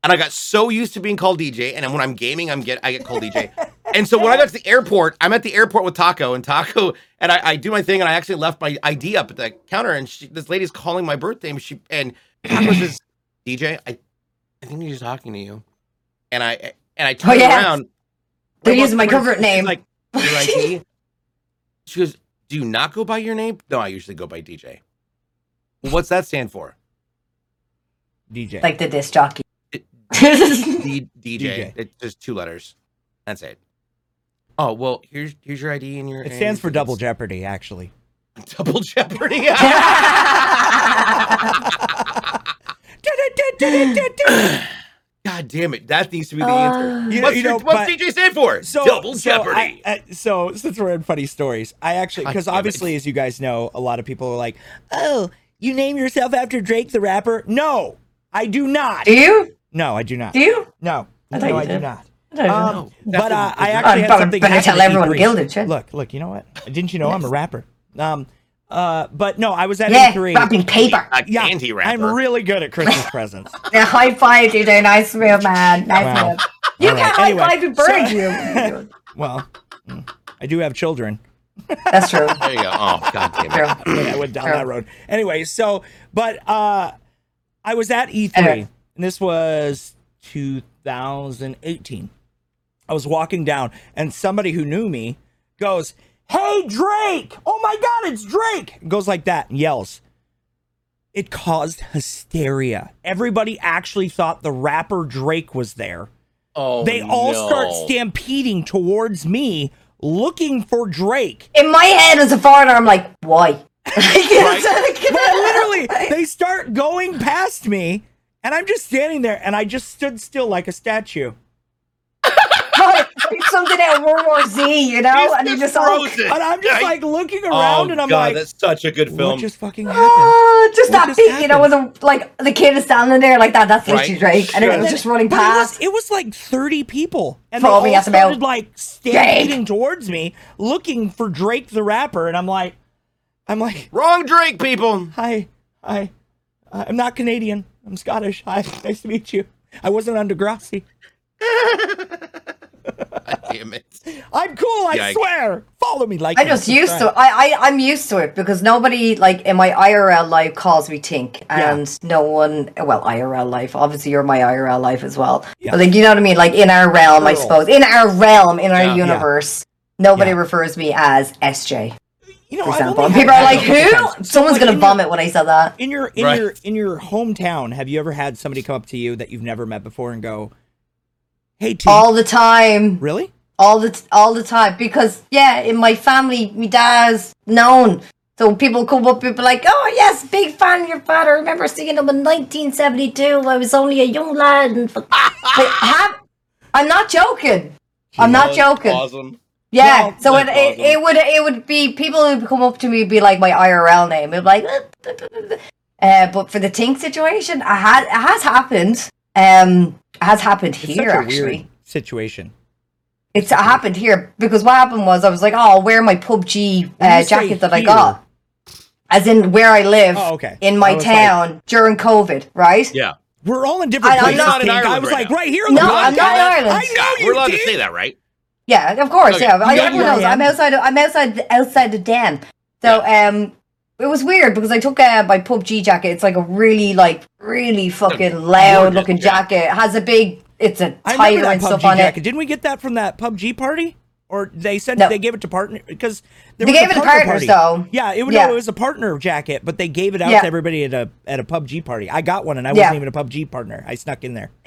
and I got so used to being called DJ, and when I'm gaming, I'm get I get called DJ, and so when I got to the airport, I'm at the airport with Taco, and Taco, and I, I do my thing, and I actually left my ID up at the counter, and she, this lady's calling my birthday, and she and Taco says, DJ, I, I think he's talking to you, and I and I oh, turned yeah. around. They're using my she's name. Like your ID. she goes, "Do you not go by your name?" No, I usually go by DJ. What's that stand for? DJ. like the disc jockey. D- DJ. DJ. It's just two letters. That's it. Oh well, here's here's your ID and your. it stands for double jeopardy, actually. Double Jeopardy. God damn it! That needs to be the answer. You know- What's, you your, know, what's but- DJ stand for? So Double so Jeopardy. I- I- so since we're in funny stories, I actually because damn it. obviously, as you guys know, a lot of people are like, "Oh, you name yourself after Drake the rapper?" No, I do not. Do you? No, I do not. Do you? No, I no, you I do not. I don't know. Um, That's but uh, a- I that's actually a- had something. better happen tell everyone E3. Gilded, shit. Look, look. You know what? Didn't you know I'm a rapper? Um, uh, but no, I was at Yeah, E3. wrapping paper. A Yeah, candy wrapper. I'm really good at Christmas presents. Yeah, high five, DJ. Nice move, man. Nice Wow. move. You All right, can't high anyway, five a bird, so- you. Well, I do have children. That's true. There you go. Oh god damn it. True. I went down True. that road. Anyway, so but uh I was at E3 Okay. and this was 2018. I was walking down and somebody who knew me goes, "Hey Drake! Oh my god, it's Drake!" Goes like that and yells. It caused hysteria. Everybody actually thought the rapper Drake was there. Oh, They all no. start stampeding towards me looking for Drake. In my head, as a foreigner, I'm like, why? Well, literally, they start going past me, and I'm just standing there, and I just stood still like a statue. It's something at of World War Z, you know? He's and you just just all. And I'm just like looking Oh around, and I'm god, like, that's such a good what film. just fucking happened? Ah, just What that beat, you know, with the like the kid is standing there like that. That's literally Right. Drake, and it was just running But it was, past. it was like 30 people, and they Foaming all at the mouth. like stampeding towards me, looking for Drake the rapper, and I'm like, I'm like, Wrong Drake, people. hi, hi, I'm not Canadian, I'm Scottish. Hi, nice to meet you. I wasn't on Degrassi. God damn it. I'm cool, I Yikes. swear. Follow me, like I just used to. I, I I'm used to it because nobody like in my IRL life calls me Tink, Yeah. and no one. Well, IRL life. Obviously, you're my IRL life as well. Yeah. But like, you know what I mean? Like in our realm, I suppose. In our realm, in our Yeah. Yeah. universe, nobody Yeah. refers me as SJ, You know, for example. only people are like, a "Who?" times. So, Someone's like, gonna in your- vomit when I said that. In your in Right. your in your hometown, have you ever had somebody come up to you that you've never met before and go, "Hey, T, All the time. really?" All the t- all the time because yeah in my family my dad's known. So people come up and be like oh yes big fan of your father. I remember seeing him in 1972 I was only a young lad and f- have, I'm not joking. I'm not joking. Awesome. yeah Well, so it, that's it, it would it would be people who would come up to me be like my IRL name. It'd be like uh, but for the Tink situation it, had, it has happened. Um it has happened It's here such a actually weird situation. It's happened here because what happened was I was like, oh, I'll wear my PUBG uh, jacket that I got, as in where I live Oh, okay. in my was like- town during COVID, right? Yeah. We're all in different I- I'm not in Tink. I Ireland was right like, now. right here on No, the I'm not in. Ireland. I know you We're allowed did. to say that, right? Yeah, of course. Okay. Yeah, I, everyone knows. I'm outside. I'm outside. the- Outside the den. So um, it was weird because I took uh, my PUBG jacket. It's like a really like really fucking loud-looking jacket. jacket. It has a big. It's a I tire that and stuff PUBG on jacket. it. Didn't we get that from that PUBG party? Or they said No. they gave it to partner because They was gave it a to partner partners, party. though. Yeah, it, was Yeah. no, it was a partner jacket, but they gave it out Yeah. to everybody at a at a PUBG party. I got one, and I Yeah. wasn't even a PUBG partner. I snuck in there.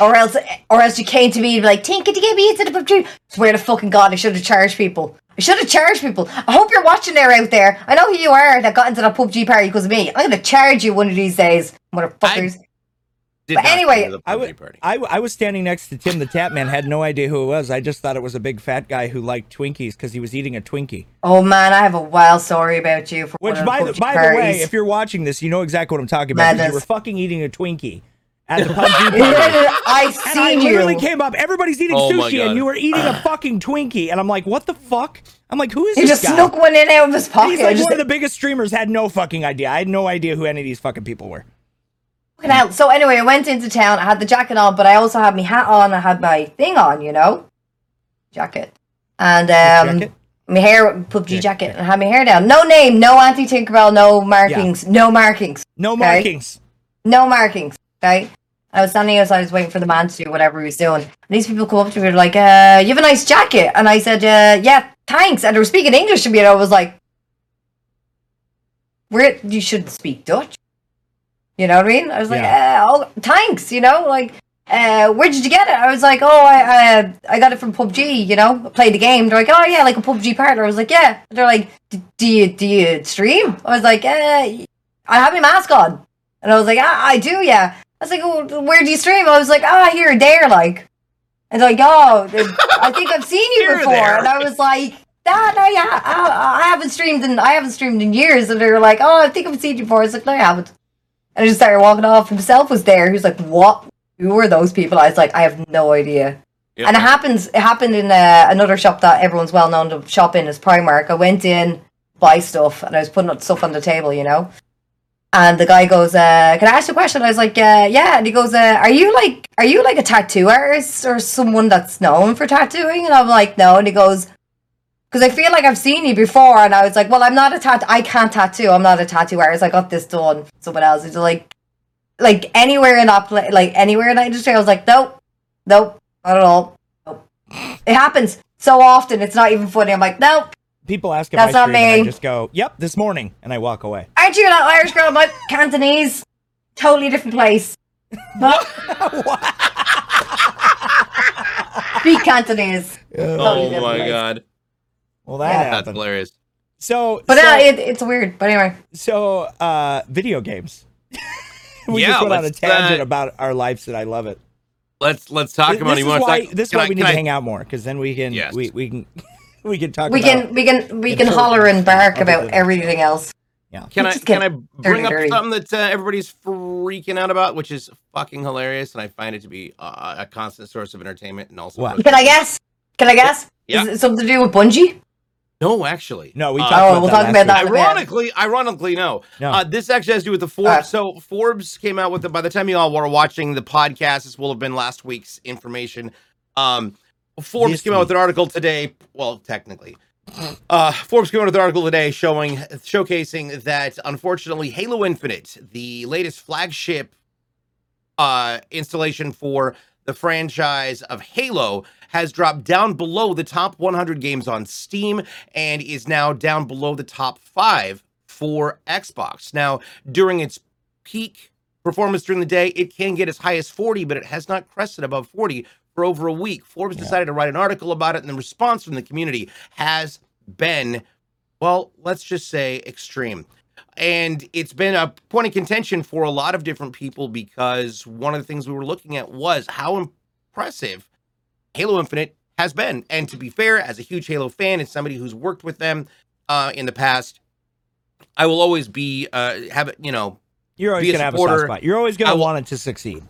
or else, or else you came to me and be like, "Tink, could you get me into the PUBG?" Swear to fucking God, I should have charged people. I should have charged people. I hope you're watching there out there. I know who you are that got into that PUBG party because of me. I'm gonna charge you one of these days, motherfuckers. Did But anyway, go the I party. I, I was standing next to Tim the Tatman, had no idea who it was. I just thought it was a big fat guy who liked Twinkies because he was eating a Twinkie. oh man, I have a wild story about you for Which, one of by the, PUBG by the way, if you're watching this, you know exactly what I'm talking about. You were fucking eating a Twinkie at the PUBG party. I've And I seen literally you. came up. Everybody's eating Oh sushi, and you were eating a fucking Twinkie. And I'm like, what the fuck? I'm like, who is this? He this just guy? snuck one in out of his And pocket. He's like just, one of the biggest streamers. Had no fucking idea. I had no idea who any of these fucking people were. Hell. So anyway, I went into town. I had the jacket on, but I also had my hat on. I had my thing on, you know, jacket, and um, jacket? my hair PUBG Yeah, jacket. And I had my hair down. No name, no anti Tinkerbell, no markings, no markings, No Okay. markings. no markings. Okay. I was standing outside, I was waiting for the man to do whatever he was doing. And these people come up to me, they're like, uh, you have a nice jacket. And I said, uh, yeah, thanks. And they were speaking English to me, and I was like, where you should speak Dutch. You know what I mean? I was like, uh, oh, thanks, you know, like, uh, where did you get it? I was like, oh, I, I, I got it from PUBG, you know, played the game. They're like, oh yeah, like a PUBG partner. I was like, yeah. They're like, "D- do you, do you stream? I was like, uh, I have my mask on. And I was like, ah, I do, yeah. I was like, oh, where do you stream? I was like, ah, here or there, like. And they're like, oh, I think I've seen you before. there. And I was like, ah, no, yeah, I, I haven't streamed in, I haven't streamed in years. And they were like, oh, I think I've seen you before. I was like, no, I haven't. And I just started walking off. Himself was there. He was like, what? Who were those people? I was like, I have no idea. Yep. And it happens. It happened in uh, another shop that everyone's well known to shop in is Primark. I went in, buy stuff, and I was putting up stuff on the table, you know. And the guy goes, uh, "Can I ask you a question?" I was like, uh, "Yeah." And he goes, uh, "Are you like, are you like a tattoo artist or someone that's known for tattooing?" And I'm like, "No." And he goes, "Because I feel like I've seen you before." And I was like, "Well, I'm not a tat. I can't tattoo. I'm not a tattoo artist. I got oh, this done. Someone else." is like, like anywhere in that, pla- like anywhere in that industry. I was like, "Nope, nope, not at all." Nope. It happens so often. It's not even funny. I'm like, "Nope." People ask if That's I not stream, and I just go, "Yep, this morning," and I walk away. Aren't you that Irish girl? My Cantonese, totally different place. But speak Cantonese. Oh different my place. god, Well, that Yeah. that's happened. hilarious. So, But so, uh, it, it's weird. But anyway, so, uh, video games. we Yeah, just went on a let's, tangent uh, about our lives, and I love it. Let's let's talk Th- about. this it. is You why talk? this is why I- we need can to hang out more because then we can Yes. we, we can we can talk we about can we can we can holler and bark about than- everything else. Yeah. Can I Just can I bring up dirty. something that uh, everybody's freaking out about, which is fucking hilarious, and I find it to be uh, a constant source of entertainment and also. What? Can I guess? Can I guess? Yeah. Is it something to do with Bungie? No, actually. No, we Uh, talked Oh, about we'll that talk about that week. in a bit. Ironically, ironically, no. No. Uh, this actually has to do with the Forbes. Uh. so Forbes came out with it. By the time you all were watching the podcast, this will have been last week's information. Um, Forbes This came out with an article today. Well, technically, uh, Forbes came out with an article today showing, showcasing that unfortunately, Halo Infinite, the latest flagship uh, installation for the franchise of Halo has dropped down below the top 100 games on Steam and is now down below the top five for Xbox. Now, during its peak performance during the day, it can get as high as 40, but it has not crested above 40 for over a week. Forbes decided to write an article about it, and the response from the community has been, well, let's just say extreme. And it's been a point of contention for a lot of different people because one of the things we were looking at was how impressive Halo Infinite has been. And to be fair, as a huge Halo fan and somebody who's worked with them uh, in the past, I will always be uh, have. You know, You're always gonna have a soft spot. You're always gonna will- want it to succeed.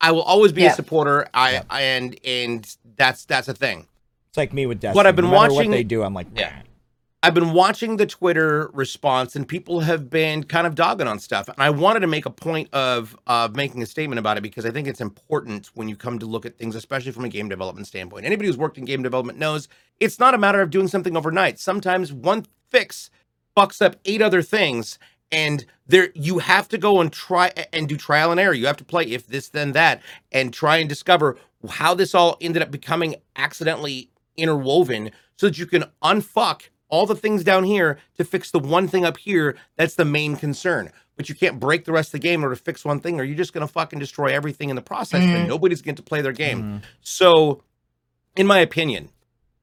I will always be Yeah. a supporter. I Yeah. and and that's that's a thing. It's like me with Destiny. What I've been no watching- what they do, I'm like, Yeah. I've been watching the Twitter response, and people have been kind of dogging on stuff. And I wanted to make a point of of making a statement about it because I think it's important when you come to look at things, especially from a game development standpoint. Anybody who's worked in game development knows it's not a matter of doing something overnight. Sometimes one fix fucks up eight other things, and there you have to go and try and do trial and error. You have to play if this then that, and try and discover how this all ended up becoming accidentally interwoven, so that you can unfuck all the things down here to fix the one thing up here that's the main concern. But you can't break the rest of the game in order to fix one thing, or you're just gonna fucking destroy everything in the process, and Mhm. nobody's going to play their game. Mhm. So, in my opinion,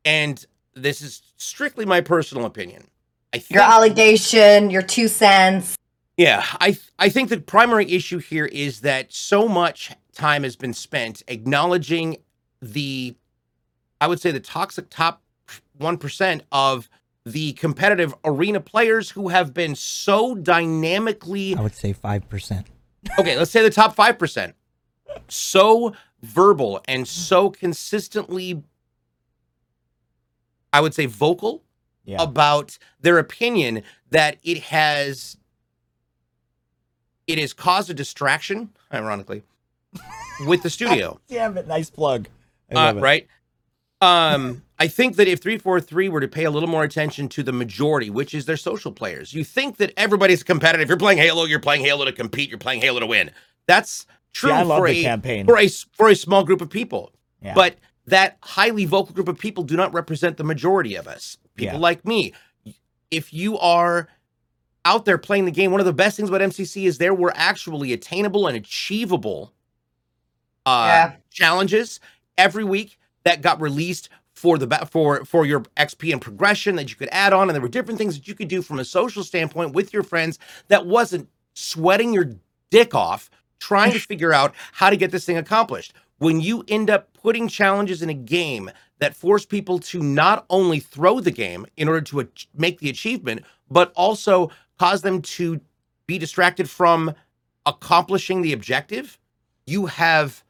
and this is strictly my personal opinion, I think Your allegation, your two cents. yeah, I I think the primary issue here is that so much time has been spent acknowledging the I would say the toxic top 1% of the competitive arena players who have been so dynamically I would say five percent. okay, let's say the top 5%. So verbal and so consistently I would say vocal Yeah. about their opinion that it has it has caused a distraction ironically with the studio Damn it! Nice plug. Uh, right um i think that if 343 were to pay a little more attention to the majority which is their social players you think that everybody's competitive you're playing halo you're playing halo to compete you're playing halo to win that's true Yeah, for a campaign. for a s- for a small group of people. Yeah. But that highly vocal group of people do not represent the majority of us. People Yeah. like me. If you are out there playing the game, one of the best things about MCC is there were actually attainable and achievable uh, Yeah. challenges every week that got released for the for for your XP and progression that you could add on, and there were different things that you could do from a social standpoint with your friends that wasn't sweating your dick off trying to figure out how to get this thing accomplished. When you end up putting challenges in a game that force people to not only throw the game in order to make the achievement, but also cause them to be distracted from accomplishing the objective, you have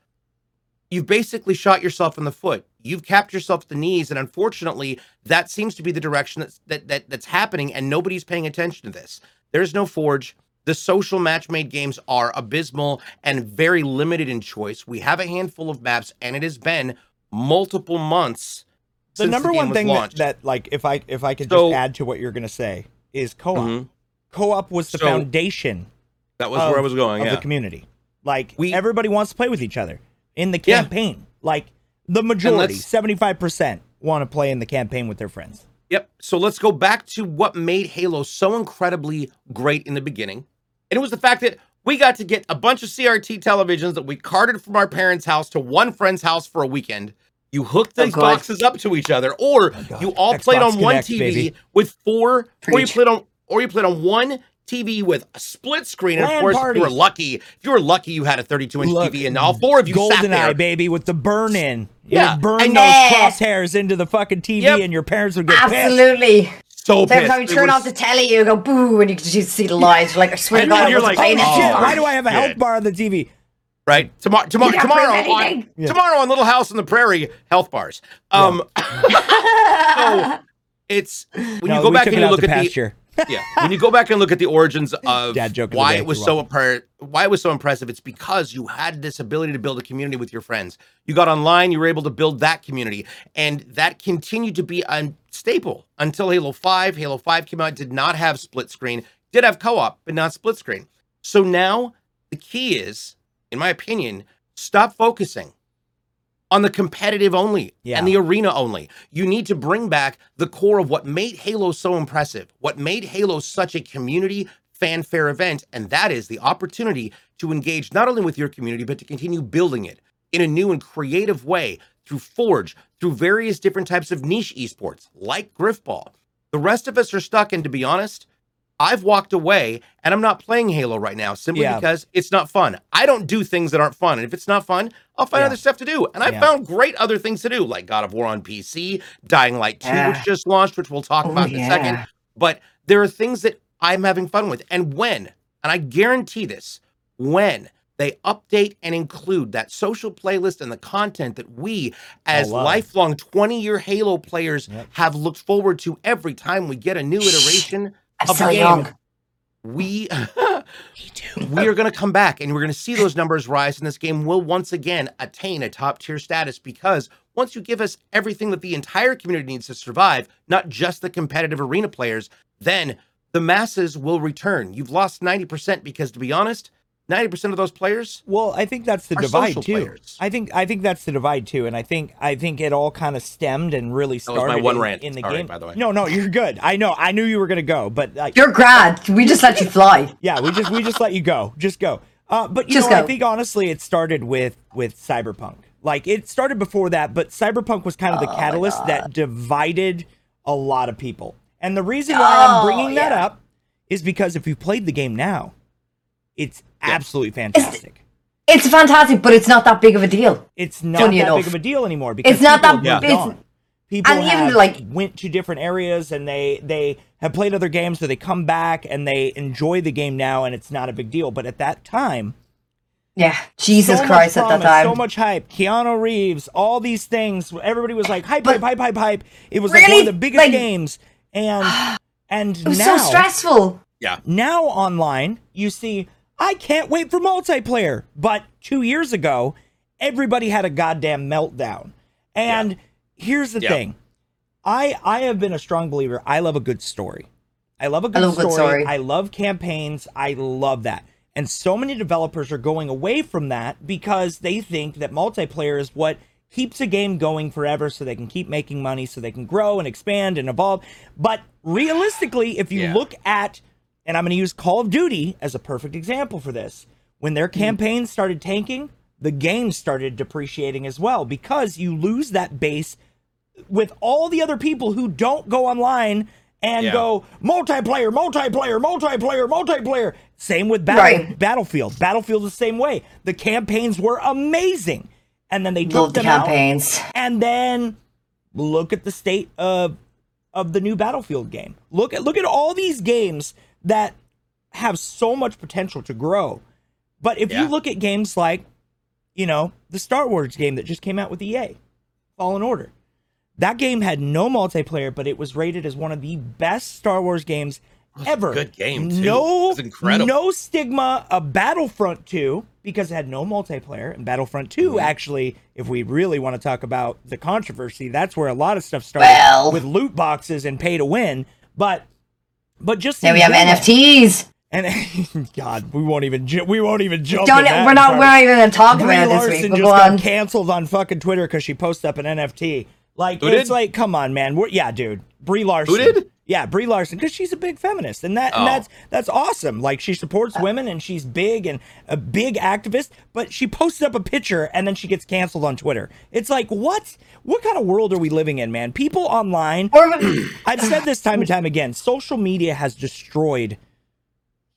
you've basically shot yourself in the foot. You've capped yourself at the knees, and unfortunately, that seems to be the direction that's that, that that's happening, and nobody's paying attention to this. There's no forge. The social match-made games are abysmal and very limited in choice. We have a handful of maps, and it has been multiple months. the number game one thing that, that like if I if I could So- just add to what you're gonna say is co-op. Mhm. Co-op was the So, foundation that was of- where I was going. of Yeah. the community. Like We- everybody wants to play with each other in the Yeah. campaign. Like the majority, seventy five percent, want to play in the campaign with their friends. Yep. So let's go back to what made Halo so incredibly great in the beginning. And it was the fact that we got to get a bunch of CRT televisions that we carted from our parents' house to one friend's house for a weekend. You hooked Oh, these God. boxes up to each other, or oh, God. you all Xbox played on one TV baby. with four, or you played on, or you played on one TV with a split screen. And of LAN course, if you were lucky, if you were lucky, you had a 32 inch Look, TV, and all four of you sat there. GoldenEye, baby, with the burn in. Yeah, burn I those know. crosshairs into the fucking TV, Yep. and your parents would get pissed. Absolutely. So So every pissed. time you turn was- off the telly, you go boo, and you can just see the lines. You're like, I swear to And God, you're like, oh, Shit, why do I have a health bar on the TV? right? Tomorrow, tomorrow, tomorrow, on. Yeah. tomorrow on Little House on the Prairie, health bars. Um, so it's when No, you go back and you look to at pasture. the yeah, when you go back and look at the origins of why it was so impre- why it was so impressive, it's because you had this ability to build a community with your friends. You got online, you were able to build that community, and that continued to be a staple until Halo Five. Halo Five came out, did not have split screen, did have co-op, but not split screen. So now the key is, in my opinion, stop focusing on the competitive only Yeah. and the arena only. You need to bring back the core of what made Halo so impressive, what made Halo such a community fanfare event, and that is the opportunity to engage not only with your community, but to continue building it in a new and creative way through Forge, through various different types of niche esports like Grifball. The rest of us are stuck, and to be honest, I've walked away and I'm not playing Halo right now simply Yeah. because it's not fun. I don't do things that aren't fun. And if it's not fun, I'll find Yeah. other stuff to do. And I Yeah. found great other things to do, like God of War on PC, Dying Light 2, Yeah. which just launched, which we'll talk Oh, about in a second. But there are things that I'm having fun with. And when, and I guarantee this, when they update and include that social playlist and the content that we, oh, as love. lifelong 20 year Halo players, Yep. have looked forward to every time we get a new iteration I'm of so the game. Young. we we are going to come back and we're going to see those numbers rise and this game. Will once again attain a top tier status because once you give us everything that the entire community needs to survive not just the competitive arena players then the masses will return. You've lost 90% because to be honest 90% of those players Well, I think that's the divide too. players. I think I think that's the divide too, and I think I think it all kind of stemmed and really started. That was started my one in, rant. in the Sorry, game. by the way. No, no, you're good. I know. I knew you were gonna go, but like, You're grand. We just let you fly. yeah, we just we just let you go. Just go. Uh, but you Just know, I think honestly, it started with with Cyberpunk. Like it started before that, but Cyberpunk was kind of the Oh catalyst that divided a lot of people. And the reason why I'm Oh, bringing that up is because if you played the game now, it's absolutely fantastic. It's fantastic, but it's not that big of a deal. it's not Funny that enough. big of a deal anymore because It's not people that have big. People and even, have like- went to different areas and they they have played other games, so they come back and they enjoy the game now, and it's not a big deal. But at that time, Yeah, Jesus so much Christ, at that time. so much hype, Keanu Reeves, all these things. Everybody was like hype, But- hype, hype, hype, hype. It was like one of the biggest Like- games, and and it was now so stressful. yeah now online you see i can't wait for multiplayer but two years ago everybody had a goddamn meltdown and here's the Yeah. thing i i have been a strong believer i love a good story i love a good, love story. good story. i love campaigns i love that And so many developers are going away from that because they think that multiplayer is what keeps a game going forever so they can keep making money, so they can grow and expand and evolve. But realistically, if you Yeah. look at, and I'm going to use Call of Duty as a perfect example for this, when their hmm. campaigns started tanking, the game started depreciating as well because you lose that base with all the other people who don't go online and Yeah. go multiplayer, multiplayer, multiplayer, multiplayer. Same with Battle, Right. Battlefield. Battlefield the same way. The campaigns were amazing, and then they Love took the them out. campaigns. And then look at the state of of the new Battlefield game. Look at look at all these games that have so much potential to grow. But if Yeah. you look at games like, you know, the Star Wars game that just came out with EA, Fallen Order. That game had no multiplayer, but it was rated as one of the best Star Wars games ever. good game, too. No, incredible. no stigma of Battlefront 2 because it had no multiplayer. And Battlefront 2, Mm-hmm. actually, if we really want to talk about the controversy, that's where a lot of stuff started Well. with loot boxes and pay to win. But, but just Now we have general- NFTs. And God, we won't even ju- we won't even jump. Don't we're not we're not even gonna talk Brie about it this Larson week. But just go got on. canceled on fucking Twitter because she posted up an NFT. Like Who it's did? like, come on, man. We're, yeah, dude. Brie Larson. did? Yeah, Brie Larson, because she's a big feminist, and that and Oh. that's that's awesome. Like she supports women, and she's big and a big activist. But she posted up a picture, and then she gets canceled on Twitter. It's like, what? What kind of world are we living in, man? People online. I've said this time and time again. Social media has destroyed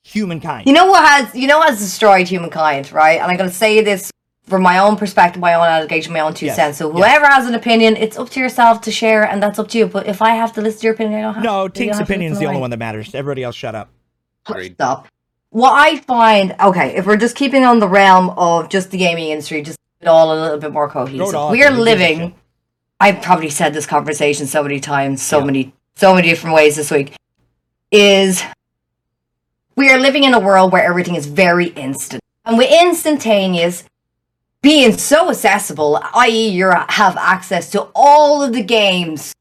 humankind. You know what has you know what has destroyed humankind, right? And I'm gonna say this from my own perspective, my own allegation, my own two Yes, cents. So yes. whoever has an opinion, it's up to yourself to share, and that's up to you. But if I have to listen to your opinion, I don't have no, Tink's don't have to opinion is the only one that matters. Everybody else, shut up. Agreed. Stop. What I find, okay, if we're just keeping on the realm of just the gaming industry, just keep it all a little bit more cohesive. all We out are there, who gives a shit? living. I've probably said this conversation so many times, so Yeah. many, so many different ways this week. Is we are living in a world where everything is very instant, and with instantaneous being so accessible, i.e., you have access to all of the games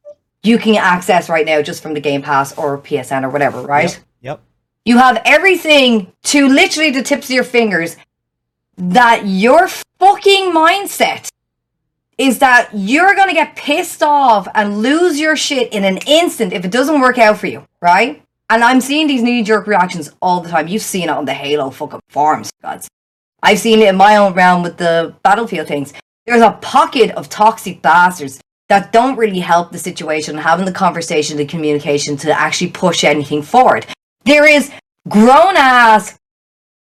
you can access right now just from the Game Pass or PSN or whatever, right? Yep. yep. You have everything to literally the tips of your fingers that your fucking mindset is that you're going to get pissed off and lose your shit in an instant if it doesn't work out for you, right? And I'm seeing these knee jerk reactions all the time. You've seen it on the Halo fucking forums, gods. I've seen it in my own with the Battlefield things. There's a pocket of toxic bastards that don't really help the situation, having the conversation, the communication to actually push anything forward. There is grown ass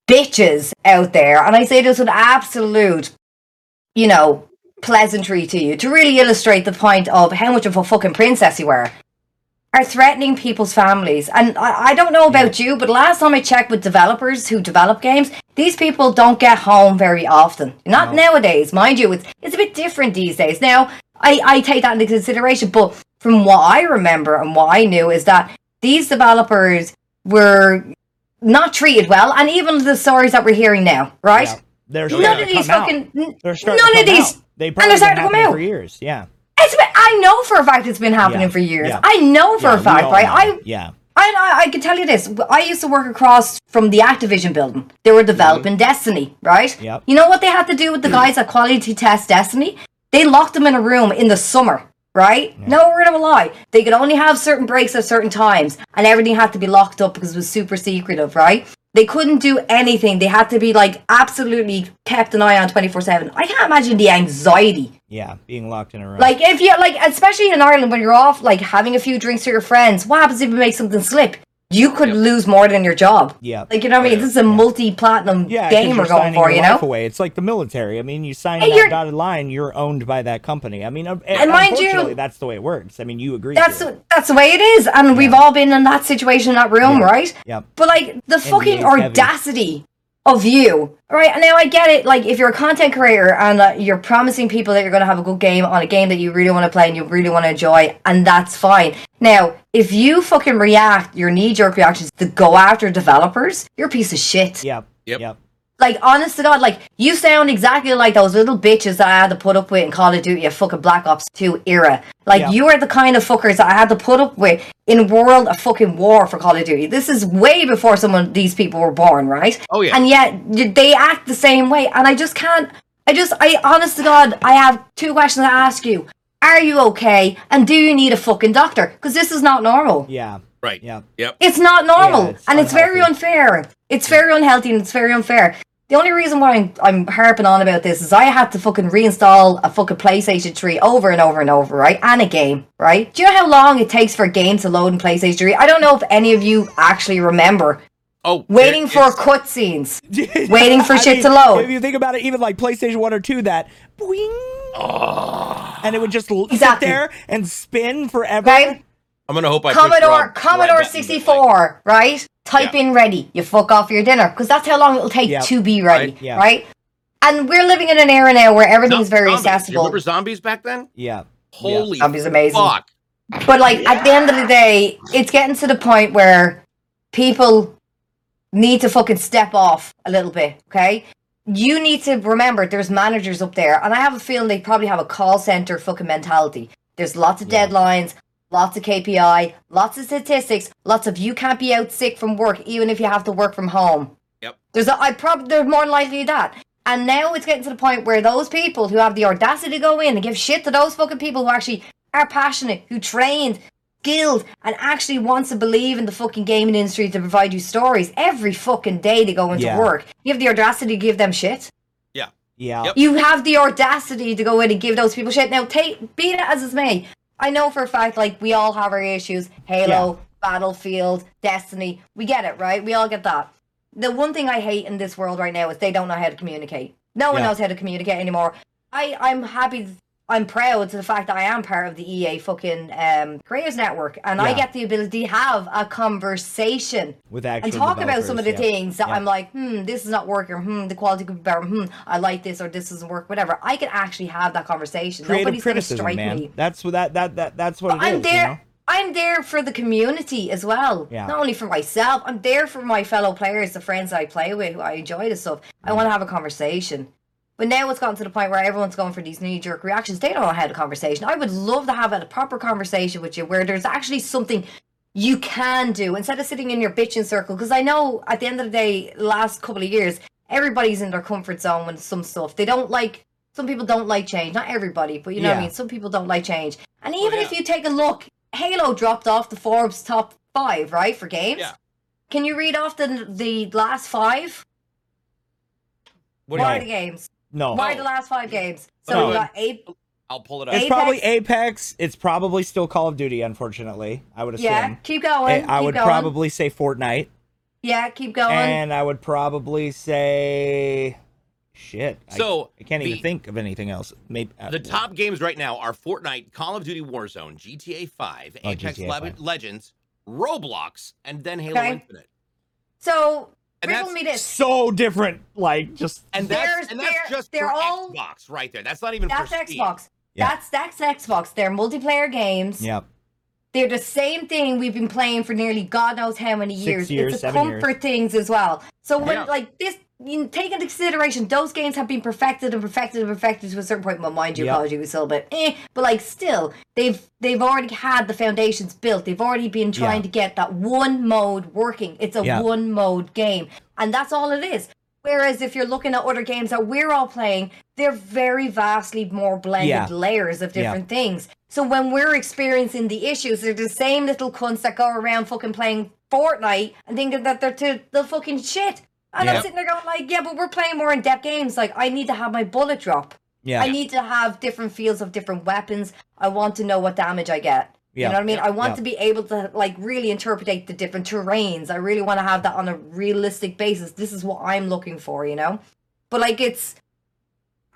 bitches out there, and I say this with absolute, you know, pleasantry to you to really illustrate the point of how much of a fucking princess you are. Are threatening people's families. And I, I don't know about you, but last time I checked with developers who develop games, these people don't get home very often. Not nowadays, mind you. It's it's a bit different these days. Now, I, I take that into consideration, but from what I remember and what I knew is that these developers were not treated well, and even the stories that we're hearing now, right? Yeah. They're None of these out. fucking none of these out. They and probably they're starting to come out. for years. Yeah. I know for a fact it's been happening Yeah, for years. yeah. I know for Yeah, a fact, right? know. I yeah. I, I can tell you this. I used to work across from the Activision building. They were developing Destiny, right? Mm-hmm. Yep. You know what they had to do with the guys that quality test Destiny? They locked them in a room in the summer, right? No word of a lie. They could only have certain breaks at certain times, and everything had to be locked up because it was super secretive, right? They couldn't do anything. They had to be like absolutely kept an eye on twenty four seven. I can't imagine the anxiety Yeah. Being locked in a room. like if you like, especially in Ireland, when you're off, like having a few drinks with your friends, what happens if you make something slip? You could Yep. lose more than your job. yeah. Like you know what I mean? This is a multi-platinum yeah, 'cause game we're going for, you know. Away. It's like the military. I mean, you sign And that you're- dotted line, you're owned by that company. I mean, uh, And mind you- that's the way it works. I mean, you agree. That's to that's the way it is, and we've all been in that situation, in that room, Yeah. right? Yep. But like the fucking heavy. Audacity of you, right? And now I get it. Like if you're a content creator and uh, you're promising people that you're going to have a good game on a game that you really want to play and you really want to enjoy, and that's fine. Now, if you fucking react, your knee jerk reactions to go after developers, you're a piece of shit. Yep. Yep. Yep. Like honest to God, like you sound exactly like those little bitches that I had to put up with in Call of Duty, a fucking Black Ops 2 era. Like Yeah. you are the kind of fuckers that I had to put up with in world of fucking war for Call of Duty. This is way before some of these people were born, right? Oh, yeah. And yet they act the same way, and I just can't. I just, I honest to God, I have two questions to ask you. Are you okay? And do you need a fucking doctor? Because this is not normal. Yeah. Right. Yeah. Yep. It's not normal, Yeah, it's and it's very unfair. It's very unhealthy and it's very unfair. The only reason why I'm, I'm harping on about this is I had to fucking reinstall a fucking PlayStation 3 over and over and over, right? And a game, right? Do you know how long it takes for a game to load in PlayStation 3? I don't know if any of you actually remember Oh, waiting for it's- cutscenes. Waiting for I shit mean, to load. If you think about it, even like PlayStation 1 or 2, that boing, ah. and it would just Exactly. sit there and spin forever. Right? I'm gonna hope I push Commodore Rob- Commodore right button, but, like, 64, right? Type Yeah. in ready. You fuck off your dinner because that's how long it'll take Yep. to be ready, Right. Yeah. right? And we're living in an era now where everything's Zo- very zombies. Do You accessible. remember zombies back then? Yeah. Holy Zombies amazing. fuck! But like at the end of the day, it's getting to the point where people need to fucking step off a little bit, okay? You need to remember there's managers up there, and I have a feeling they probably have a call center fucking mentality. There's lots of Yeah. deadlines, lots of KPI, lots of statistics, lots of you can't be out sick from work even if you have to work from home. Yep. There's a, I probably there's more than likely that. And now it's getting to the point where those people who have the audacity to go in and give shit to those fucking people who actually are passionate, who trained, skilled, and actually wants to believe in the fucking gaming industry to provide you stories every fucking day they go into Yeah. work. You have the audacity to give them shit. Yeah. Yep. You have the audacity to go in and give those people shit. Now, take be it as it may. I know for a fact, like we all have our issues. Halo, Battlefield, Destiny. We get it, right? We all get that. The one thing I hate in this world right now is they don't know how to communicate. No one Yeah. knows how to communicate anymore. I I'm happy. I'm proud to the fact that I am part of the EA fucking um, Creators Network, and I get the ability to have a conversation With actual and talk about some of the yeah. things that Yeah. I'm like, hmm, this is not working, hmm, the quality could be better, hmm, I like this or this doesn't work, whatever. I can actually have that conversation. Creative Nobody's gonna strike man. me. That's what that that that that's what But. I'm there. You know? I'm there for the community as well. Yeah. Not only for myself, I'm there for my fellow players, the friends I play with, who I enjoy this stuff. I want to have a conversation. But now it's gotten to the point where everyone's going for these knee jerk reactions. They don't know how to conversation. I would love to have a proper conversation with you where there's actually something you can do instead of sitting in your bitching circle. Because I know at the end of the day, last couple of years, everybody's in their comfort zone with some stuff. They don't like. Some people don't like change. Not everybody, but you know what I mean. Some people don't like change. And even yeah. if you take a look, Halo dropped off the Forbes top five, right, for games. Yeah. Can you read off the the last five? What What are the games? No. Why are the last five games? So No. we got eight. I'll pull it It's up. Apex? probably Apex. It's probably still Call of Duty, unfortunately. I would assume. Yeah, keep going. Eh, I keep would going. probably say Fortnite. Yeah, keep going. And I would probably say shit. So, I, can't the- even think of anything else. Maybe uh, The top games right now are Fortnite, Call of Duty Warzone, GTA 5, Oh, Apex GTA 5. Legends, Roblox, and then Halo Okay. Infinite. so And riddle that's me this. so different. Like just And that's and that's they're- just they're for all- Xbox right there. That's not even That's for Steam. Xbox. Yeah. That's that's Xbox. They're multiplayer games. Yep. They're the same thing we've been playing for nearly God knows how many Six years. years, it's the seven years. comfort things as well. So when Yeah. like this, you take into consideration those games have been perfected and perfected and perfected to a certain point. Well, mind you, Yep. Call of Duty was still a bit, eh, but like still, they've they've already had the foundations built. They've already been trying Yeah. to get that one mode working. It's a Yeah. one mode game, and that's all it is. Whereas if you're looking at other games that we're all playing, they're very vastly more blended Yeah. layers of Yeah. different things. So when we're experiencing the issues, they're the same little cunts that go around fucking playing Fortnite and thinking that they're to the fucking shit. And. I'm sitting there going like, yeah, but we're playing more in depth games. Like I need to have my bullet drop. Yeah. I need to have different feels of different weapons. I want to know what damage I get. Yeah. You know what I mean? I want Yeah. to be able to like really interpretate the different terrains. I really want to have that on a realistic basis. This is what I'm looking for, you know? But like it's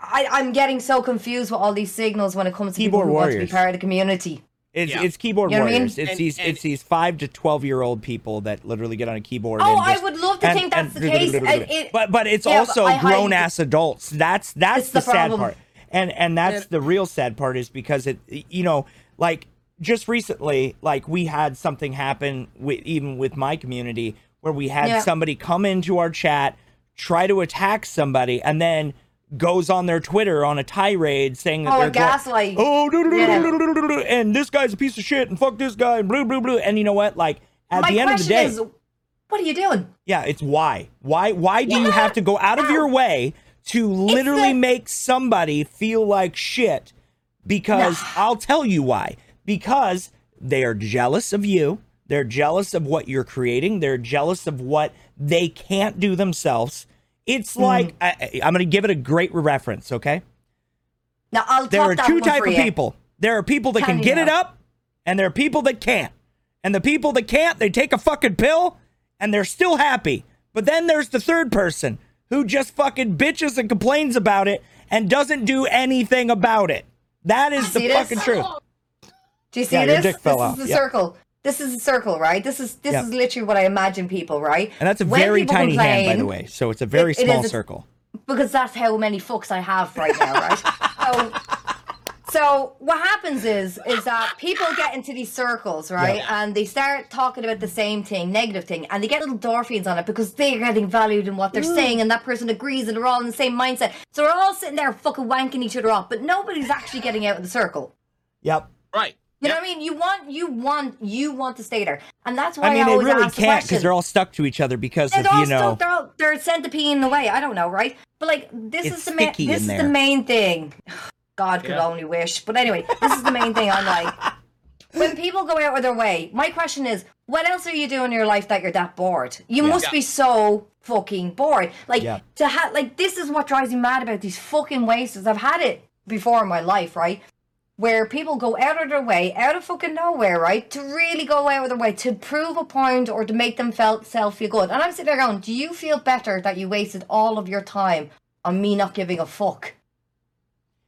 I, I'm getting so confused with all these signals when it comes to Keyboard people who want to be part of the community. It's Yeah. it's keyboard You know what I mean? warriors. It's And- these and- it's these five to twelve year old people that literally get on a keyboard. Oh, and I would love to and- think that's and- the case. And it- but but it's Yeah, but also I grown ass adults. That's that's the, the sad part. And and that's And- the real sad part is because it you know like just recently like we had something happen with even with my community where we had Yeah. somebody come into our chat try to attack somebody and then goes on their Twitter on a tirade saying that Oh, they're gaslight. oh, Yeah. and this guy's a piece of shit, and fuck this guy, and blue, blue, blue. And you know what? Like at My the end of the day, is, what are you doing? yeah, it's why. Why? Why do you have to go out of your way to literally the- make somebody feel like shit? Because I'll tell you why. Because they are jealous of you. They're jealous of what you're creating. They're jealous of what they can't do themselves. It's Mm. like I, I'm going to give it a great reference. Okay. Now I'll There are two type of you. people. There are people that can me get it up, and there are people that can't. And the people that can't, they take a fucking pill, and they're still happy. But then there's the third person who just fucking bitches and complains about it and doesn't do anything about it. That is the See this? fucking truth. Do you see Yeah, your this? dick fell this out. is the Yeah. circle. This is a circle, right? This is this Yeah. is literally what I imagine people, right? And that's a When very people tiny hand, by the way. So it's a very It- it small is a- circle. because that's how many fucks I have right now, right? so, so what happens is is that people get into these circles, right, and they start talking about the same thing, negative thing, and they get little endorphins on it because they're getting valued in what they're mm. saying, and that person agrees, and they're all in the same mindset. So they're all sitting there fucking wanking each other off, but nobody's actually getting out of the circle. Yep. Right. You know what I mean? You want, you want, you want to stay there, and that's why I mean, they always really ask the can't because question. they're all stuck to each other because They're of, all you know. stuck, they're all they're centipede in the way. I don't know, right? But like this It's is the main sticky this in is there. the main thing. God could Yeah. only wish. But anyway, this is the main thing I'm like when people go out of their way, my question is, what else are you doing in your life that you're that bored? You must Yeah. be so fucking bored. Like Yeah. to have like this is what drives me mad about these fucking wasters. I've had it before in my life, right? Where people go out of their way, out of fucking nowhere, right, to really go out of their way to prove a point or to make them felt self feel good. And I'm sitting there going, Do you feel better that you wasted all of your time on me not giving a fuck?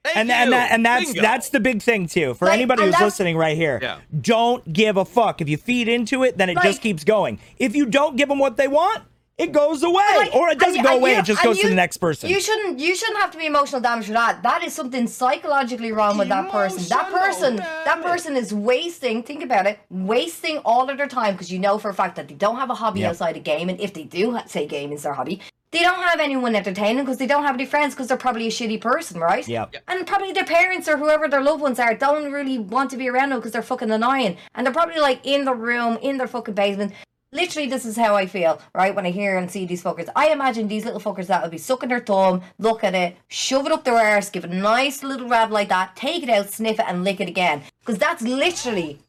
Thank and you. and that, and that's Bingo. that's the big thing too for Like, anybody who's listening right here. Yeah. Don't give a fuck. If you feed into it, then it just keeps going. If you don't give them what they want, it goes away, Like, or it doesn't you- go and away. you- it just and goes to the next person. You shouldn't you shouldn't have to be emotional damage for that. That is something psychologically wrong with that person. That Emotional person that person is wasting, think about it, wasting all of their time because you know for a fact that they don't have a hobby Yep. outside of game and if they do say game is their hobby, they don't have anyone entertaining because they don't have any friends because they're probably a shitty person, right? Yep. And probably their parents or whoever their loved ones are don't really want to be around them because they're fucking annoying. And they're probably like in the room, in their fucking basement. Literally, this is how I feel, right? When I hear and see these fuckers. I imagine these little fuckers that will be sucking their thumb, look at it, shove it up their arse, give it a nice little rab like that, take it out, sniff it, and lick it again. Because that's literally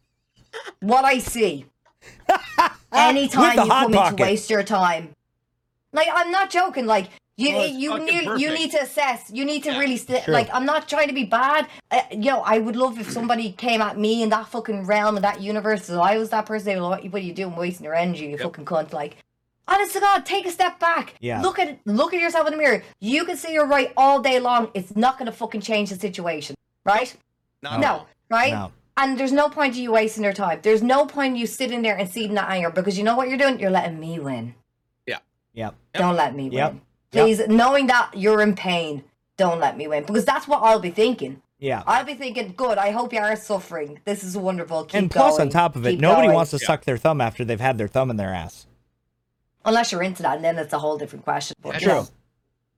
what I see. Anytime you come in to waste your time. Like, I'm not joking. Like, you Well, it's you need, you need to assess. You need to Yeah, really st- sure. like. I'm not trying to be bad. Uh, you know, I would love if somebody came at me in that fucking realm of that universe. So I was that person. They were like, "What, are you doing, wasting your energy, you fucking cunt?" Like, honest to God, take a step back. Yeah. Look at look at yourself in the mirror. You can say you're right all day long. It's not going to fucking change the situation, right? At No, right. No. And there's no point in you wasting your time. There's no point in you sitting there and seeding that anger because you know what you're doing? You're letting me win. Yeah. Yep. Don't let me Yep. win. Please, knowing that you're in pain, don't let me win. Because that's what I'll be thinking. Yeah. I'll be thinking, good, I hope you are suffering. This is wonderful. Keep and plus, going. on top of it, Keep nobody going." wants to Yeah. suck their thumb after they've had their thumb in their ass. Unless you're into that, and then it's a whole different question. But That's know, True.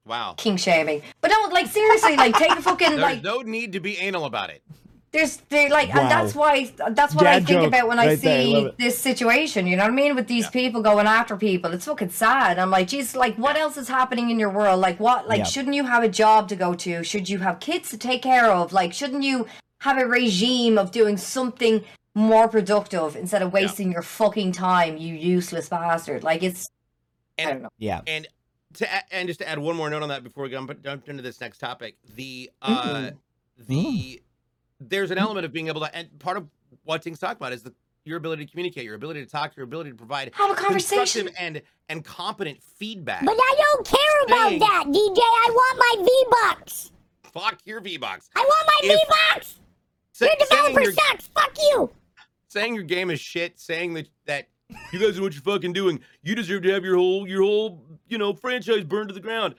Wow. King shaving. But no, like, seriously, like, take a fucking, There's like, no need to be anal about it. There's there like Wow. and that's why that's what I think about when I right there, I see this situation. You know what I mean? With these Yeah. people going after people, it's fucking sad. I'm like, geez, like what else is happening in your world? Like what? Like Yeah. shouldn't you have a job to go to? Should you have kids to take care of? Like shouldn't you have a regime of doing something more productive instead of wasting your fucking time? You useless bastard. Like it's I don't know. Yeah. And to a- and just to add one more note on that before we jump, jump into this next topic, the uh the there's an element of being able to and part of what things talk about is the your ability to communicate, your ability to talk, your ability to provide Have a conversation. and and competent feedback. But I don't care about Saying- that, DJ. I want my V-Bucks. Fuck your V Bucks. I want my V-Bucks. Say, Your developer your, sucks. Fuck you. saying your game is shit, saying that that you guys know what you're fucking doing. You deserve to have your whole your whole you know franchise burned to the ground.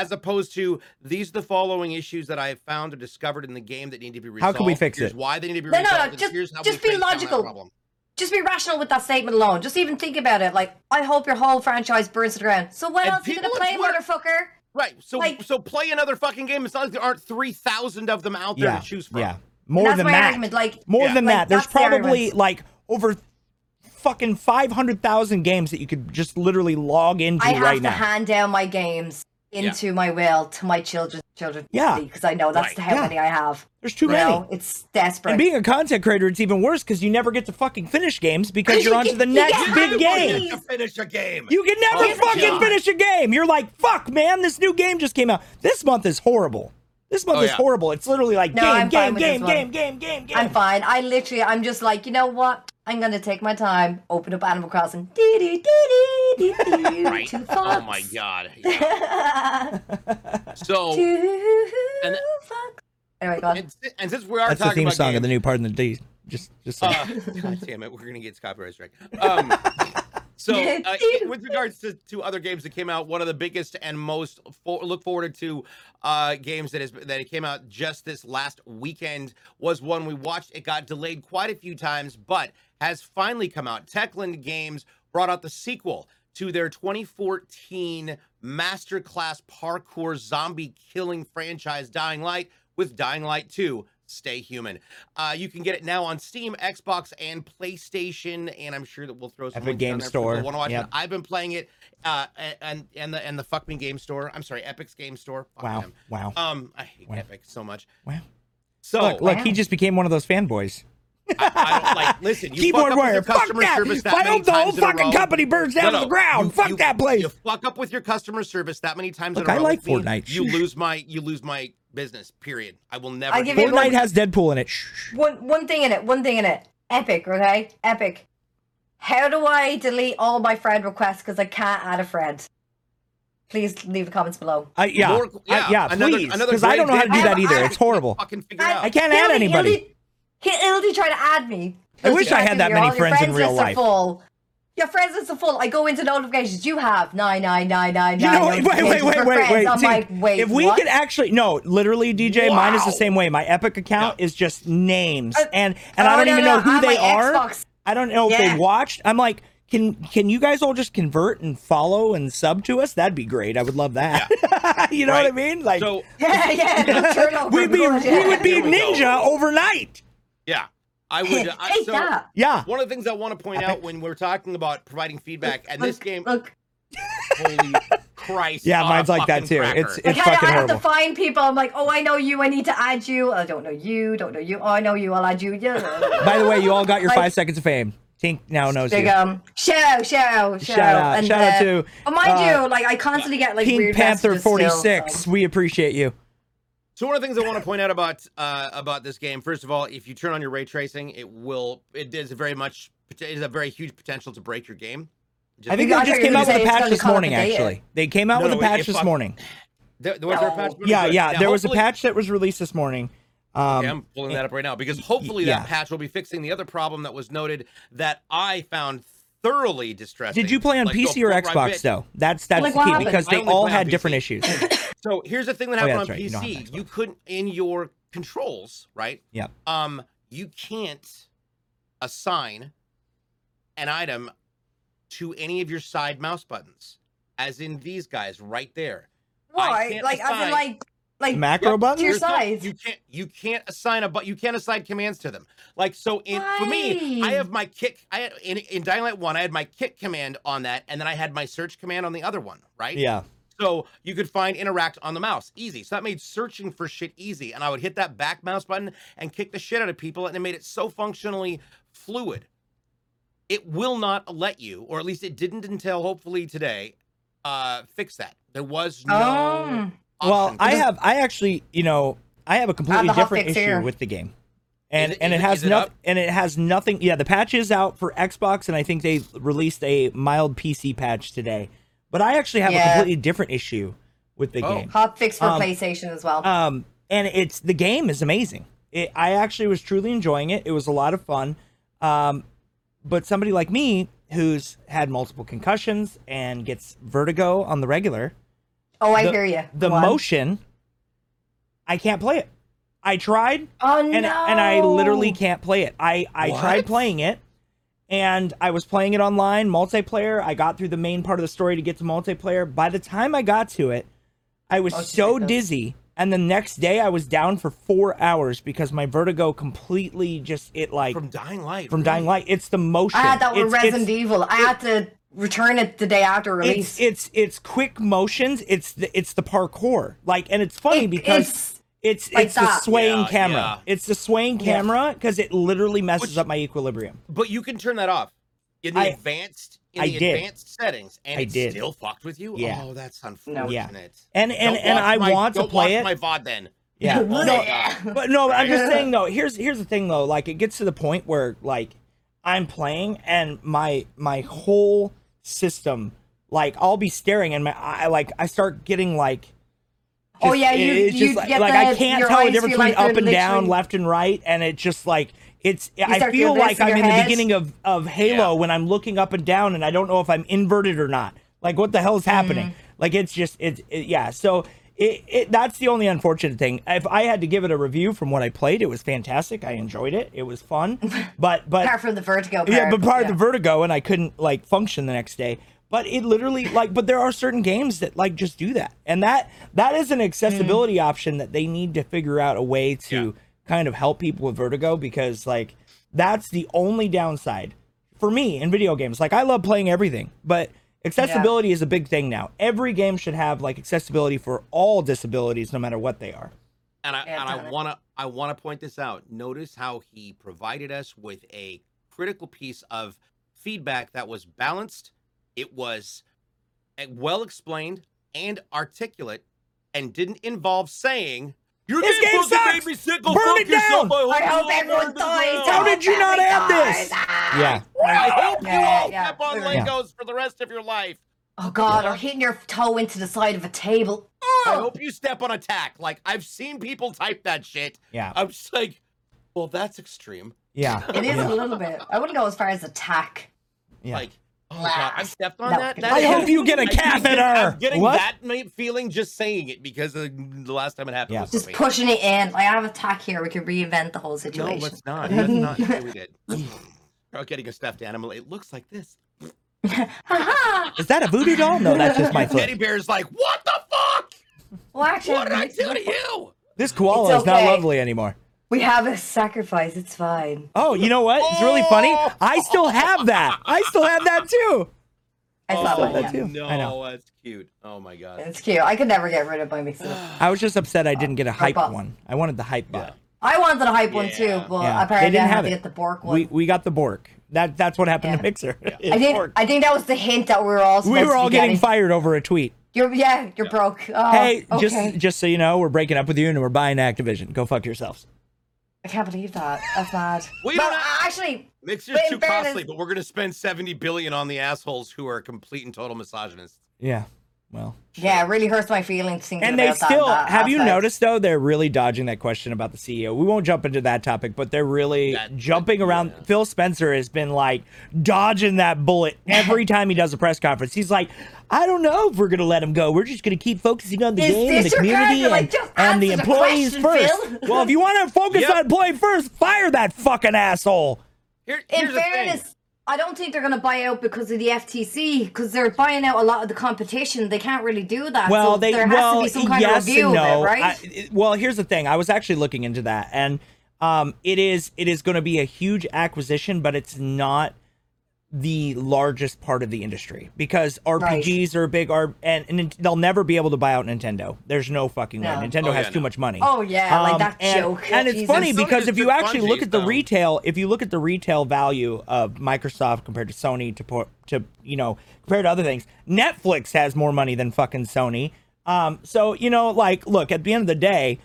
As opposed to these are the following issues that I have found or discovered in the game that need to be resolved. How can we fix Here's it? Why they need to be No, no, no, just- here's how just we be face down that logical. just be rational with that statement alone. Just even think about it. Like, I hope your whole franchise burns to the ground. So what And else are you gonna play, Twitter- motherfucker? Right. So Like- so play another fucking game. It's not like there aren't three thousand of them out there Yeah, to choose from. yeah. More that's than my that. argument, like- more Yeah. than Like, that. There's that's the probably like over fucking five hundred thousand games that you could just literally log into right now. I have right to now. hand down my games into my will to my children's children. Yeah. because I know that's Right. how Yeah. many I have. There's too You many. know, it's desperate. And being a content creator, it's even worse because you never get to fucking finish games because you're on to the next get big to game. finish To finish a game. You can never Oh, fucking God. finish a game. You're like, fuck, man, this new game just came out. This month is horrible. This month Oh, is horrible. It's literally like No, game, I'm game, game, game, game, game, game. I'm fine. I literally, I'm just like, you know what? I'm gonna take my time, open up Animal Crossing. Dee dee dee dee dee dee. Right. Two Oh my god. Yeah. So Two And- fox. Anyway, go on. and, and since we are That's the theme about song of the new Pardon the D. Just, just. Uh, God damn it, we're gonna get copyright strike. Um, so, uh, with regards to, to other games that came out, one of the biggest and most for, look forward to uh, games that is that came out just this last weekend was one we watched. It got delayed quite a few times, but has finally come out. Techland Games brought out the sequel to their 2014 masterclass parkour zombie killing franchise Dying Light with Dying Light 2 Stay Human. Uh, you can get it now on Steam, Xbox, and PlayStation, and I'm sure that we'll throw some Epic Game Store, wanna watch yep. it. I've been playing it, uh, and and the and the Fuck Me Game Store. I'm sorry, Epic's Game Store. Fuck wow, them. wow, Um, I hate Wow. Epic so much. wow. So look, look, he just became one of those fanboys. I, I don't like. Listen, you Keyboard fuck up with warrior. your Fuck customer that. service that I many hope the whole times in a fucking company burns down No, to the ground. you- Fuck you- that place. You fuck up with your customer service that many times Look, in a I row. like with me, Fortnite. You lose my you lose my business. Period. I will never. I do give it. you one- Fortnite has Deadpool in it. Shh. One one thing in it. One thing in it. Epic, okay? Epic. How do I delete all my friend requests because I can't add a friend? Please leave the comments below. I, yeah, More- I- yeah, another- please, because I don't know how to do that either. I- It's horrible. Fucking figure it I- out. I can't add Hildy- anybody. Hildy, He- Hildy tried to add me. I wish I had that many all friends in real lists are life. Full. Your friends lists are full. I go into notifications. You have nine nine nine nine You nine. know, wait, wait, wait, wait, wait, wait. I'm See, like, wait, if we what? could actually, no, literally, DJ, mine is the same way. My Epic account Yeah. is just names, Uh, and and I oh, don't no, even no, know who on they are. Xbox. I don't know if Yeah. they watched. I'm like, can can you guys all just convert and follow and sub to us? That'd be great. I would love that. you know what I mean? Like, So Yeah, yeah. We'd be we would be Here we go. ninja overnight. Yeah, I would. I, so that. Yeah. one of the things I want to point out when we're talking about providing feedback, and this game, Look, holy Christ! Yeah, mine's like that too. cracker. It's like it's I, fucking I have to find people. I'm like, oh, I know you. I need to add you. I don't know you. Don't know you. Oh, I know you. I'll add you. Yeah. By the way, you all got your Like- five seconds of fame. Tink now knows Big you. um shout shout shout Shout out, and, shout out uh, to, oh, mind uh, you like I constantly get like Pink weird Panther 46. so- We appreciate you. So one of the things I want to point out about uh, about this game, first of all, if you turn on your ray tracing, it will it is very much it is a very huge potential to break your game. Just- I think You they just came out with a patch this morning. Actually, they came out No, with a no, it- patch it this fuck- morning. there, there was there a patch. Yeah, yeah. Now, There was a patch that was released this morning. Um, Okay, I'm pulling that up right now because hopefully yeah. that patch will be fixing the other problem that was noted that I found thoroughly distressing. did you play on Like, PC or point where I Xbox bit- though? That's that's Like, the key happened? because they all had different issues. So here's the thing that Oh, yeah, happened on right. You don't have PC. Xbox. You couldn't in your controls, right? Yeah. Um, you can't assign an item to any of your side mouse buttons, as in these guys right there. Why? can't Like as in assign- like like Macro Yep. buttons. Your There's no- size. you can't you can't assign a but you can't assign commands to them. Like so in for me, I have my kick I had in, in Dying Light 1, I had my kick command on that, and then I had my search command on the other one, right? Yeah. So you could find interact on the mouse. Easy. So that made searching for shit easy. And I would hit that back mouse button and kick the shit out of people, and it made it so functionally fluid. It will not let you, or at least it didn't until hopefully today, uh, fix that. There was no Oh. Well. I have I actually, you know, I have a completely different issue here. with the game. And it- and it it- has nothing and it has nothing yeah, the patch is out for Xbox and I think they released a mild PC patch today. But I actually have a completely different issue with the Oh. game. hot fix for Um, PlayStation as well. Um, and it's the game is amazing. It, I actually was truly enjoying it. It was a lot of fun. Um, but somebody like me who's had multiple concussions and gets vertigo on the regular, oh, I the, hear you. the motion, I can't play it. I tried Oh and no. and I literally can't play it. I I tried playing it, and I was playing it online, multiplayer. I got through the main part of the story to get to multiplayer. By the time I got to it, I was Oh, so dizzy. And the next day I was down for four hours because my vertigo completely just it like From from, Dying Light. From dying Light. It's the motion. I had that with It's- Resident it's- Evil. I had to return it the day after release. it's it's it's quick motions. It's the it's the parkour. Like, and it's funny It- because it's it's like it's the swaying Yeah, camera. yeah. It's the swaying Yeah. camera because it literally messes Which- up my equilibrium. But you can turn that off in the I- advanced in I the did. advanced settings, and I it did. still fucked with you. Yeah. Oh, that's unfortunate. Yeah. And and Don't and I my- want to play it. My VOD then. Yeah. Oh No, but no, I'm just saying though. Here's here's the thing though. Like it gets to the point where like I'm playing and my my whole system, like I'll be staring and my I like I start getting like. Oh, yeah, you- it's you just like, get like I can't tell the eyes difference between like up and down, left and right, and it just like it's. I feel like I'm your in the beginning of of Halo Yeah. when I'm looking up and down and I don't know if I'm inverted or not. Like what the hell is happening? Mm. Like it's just it's it, yeah. So it, it that's the only unfortunate thing. If I had to give it a review from what I played, it was fantastic. I enjoyed it. It was fun. But but apart from the vertigo part. yeah, but part yeah. of the vertigo, and I couldn't like function the next day. But it literally like, but there are certain games that like just do that, and that that is an accessibility Mm. option that they need to figure out a way to Yeah. kind of help people with vertigo because like that's the only downside for me in video games. Like I love playing everything, but accessibility is a big thing now. Every game should have like accessibility for all disabilities, no matter what they are. And I Yeah, and I wanna I wanna point this out. Notice how he provided us with a critical piece of feedback that was balanced. It was uh, well explained and articulate, and didn't involve saying your This game fucking sucks! made me sick. Go Burn fuck it down! I hope you all everyone burn this dies. down." How did you not have this? Ah. Yeah. I hope you Yeah, all yeah, step on yeah. Legos for the rest of your life. Oh god, or hitting your toe into the side of a table. I hope you step on attack. Like I've seen people type that shit. Yeah. I'm just like, well, that's extreme. Yeah. It is Yeah. a little bit. I wouldn't go as far as attack. Yeah. Like, oh god, I stepped on No. that. that I hope you get a I keep getting- catheter. I'm getting What? that feeling just saying it because of the last time it happened. Yeah. was Just for pushing it in. Like I have attack here. We could reinvent the whole No, situation. let's not. Let's not. Okay, we did. Or getting a stuffed animal. It looks like this. Haha. Is that a voodoo doll? No, that's just my Teddy bear is like, what the fuck? well, actually, What did I do to you? This koala It's is not lovely anymore. We have a sacrifice. It's fine. Oh, you know what? It's really funny. I still have that. I still have that too. I oh, thought that that. too. No, I know. that's cute. Oh my god. It's cute. I could never get rid of my mixer. I was just upset I didn't get a hype bought- one. I wanted the hype bot. I wanted a hype one too, Yeah. but Yeah, apparently they didn't I have to it. get the Bork one. We we got the Bork. That that's what happened to Yeah. Mixer. I think Bork. I think that was the hint that we were all supposed we were to all be getting getting. fired over a tweet. You're yeah, you're broke. Oh, hey, okay. just just so you know, we're breaking up with you and we're buying Activision. Go fuck yourselves. I can't believe that. That's mad. We but don't have- actually, Mixer's But in too fairness- costly, but we're gonna spend seventy billion on the assholes who are complete and total misogynists. Yeah. Well. yeah, it really hurts my feelings thinking And they about that- still that have you noticed though they're really dodging that question about the CEO. We won't jump into that topic, but they're really That- jumping around. yeah. Phil Spencer has been like dodging that bullet every time he does a press conference. He's like, I don't know if we're gonna let him go. We're just gonna keep focusing on the Is game and the this your community character? Like, and, just and the employees question, first. Phil. well, if you want to focus Yep. on employee first, fire that fucking asshole. Here, In here's the thing. fairness, I don't think they're going to buy out because of the FTC because they're buying out a lot of the competition. They can't really do that. Well, so they there has well, to be some kind yes of review and no. of it, right? I- well, here's the thing. I was actually looking into that, and um, it is it is going to be a huge acquisition, but it's not the largest part of the industry because RPGs are a big, are and, and they'll never be able to buy out Nintendo. There's no fucking No. way. Nintendo Oh, has yeah, too no. much money. Oh, yeah, like Um, that and, joke. And it's Jesus. funny because just if you took actually look at the so- retail, if you look at the retail value of Microsoft compared to Sony to put to you know compared to other things, Netflix has more money than fucking Sony. Um, so you know, like, look at the end of the day,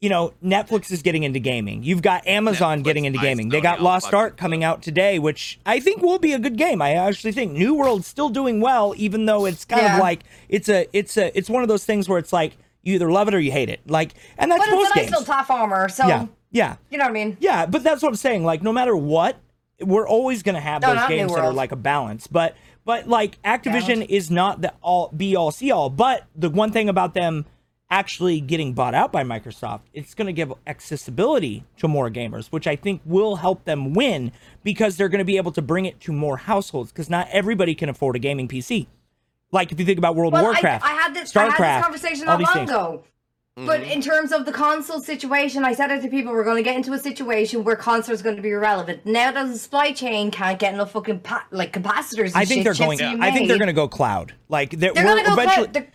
you know, Netflix is getting into gaming. You've got Amazon Netflix getting into gaming. They got Lost fucking Ark coming out today, which I think will be a good game. I actually think New World's still doing well, even though it's kind Yeah. of like it's a it's a it's one of those things where it's like you either love it or you hate it. Like, and that's but most it's a nice games. little platformer, so yeah, yeah, you know what I mean. yeah. But that's what I'm saying. Like, no matter what, we're always gonna have No, those games that are like a balance. But but like Activision Balance. is not the all be all see all. But the one thing about them actually getting bought out by Microsoft, it's going to give accessibility to more gamers, which I think will help them win because they're going to be able to bring it to more households because not everybody can afford a gaming PC. Like if you think about World of Well, Warcraft, I, I had this, I StarCraft, had this conversation all not these long things. ago. But Mm-hmm. in terms of the console situation, I said it to people: we're going to get into a situation where consoles going to be irrelevant. Now that the supply chain can't get enough fucking pa- like capacitors. And I think shit, they're going. to I think they're going to go cloud. Like they're, They're we're going to go. eventually. cloud. They're-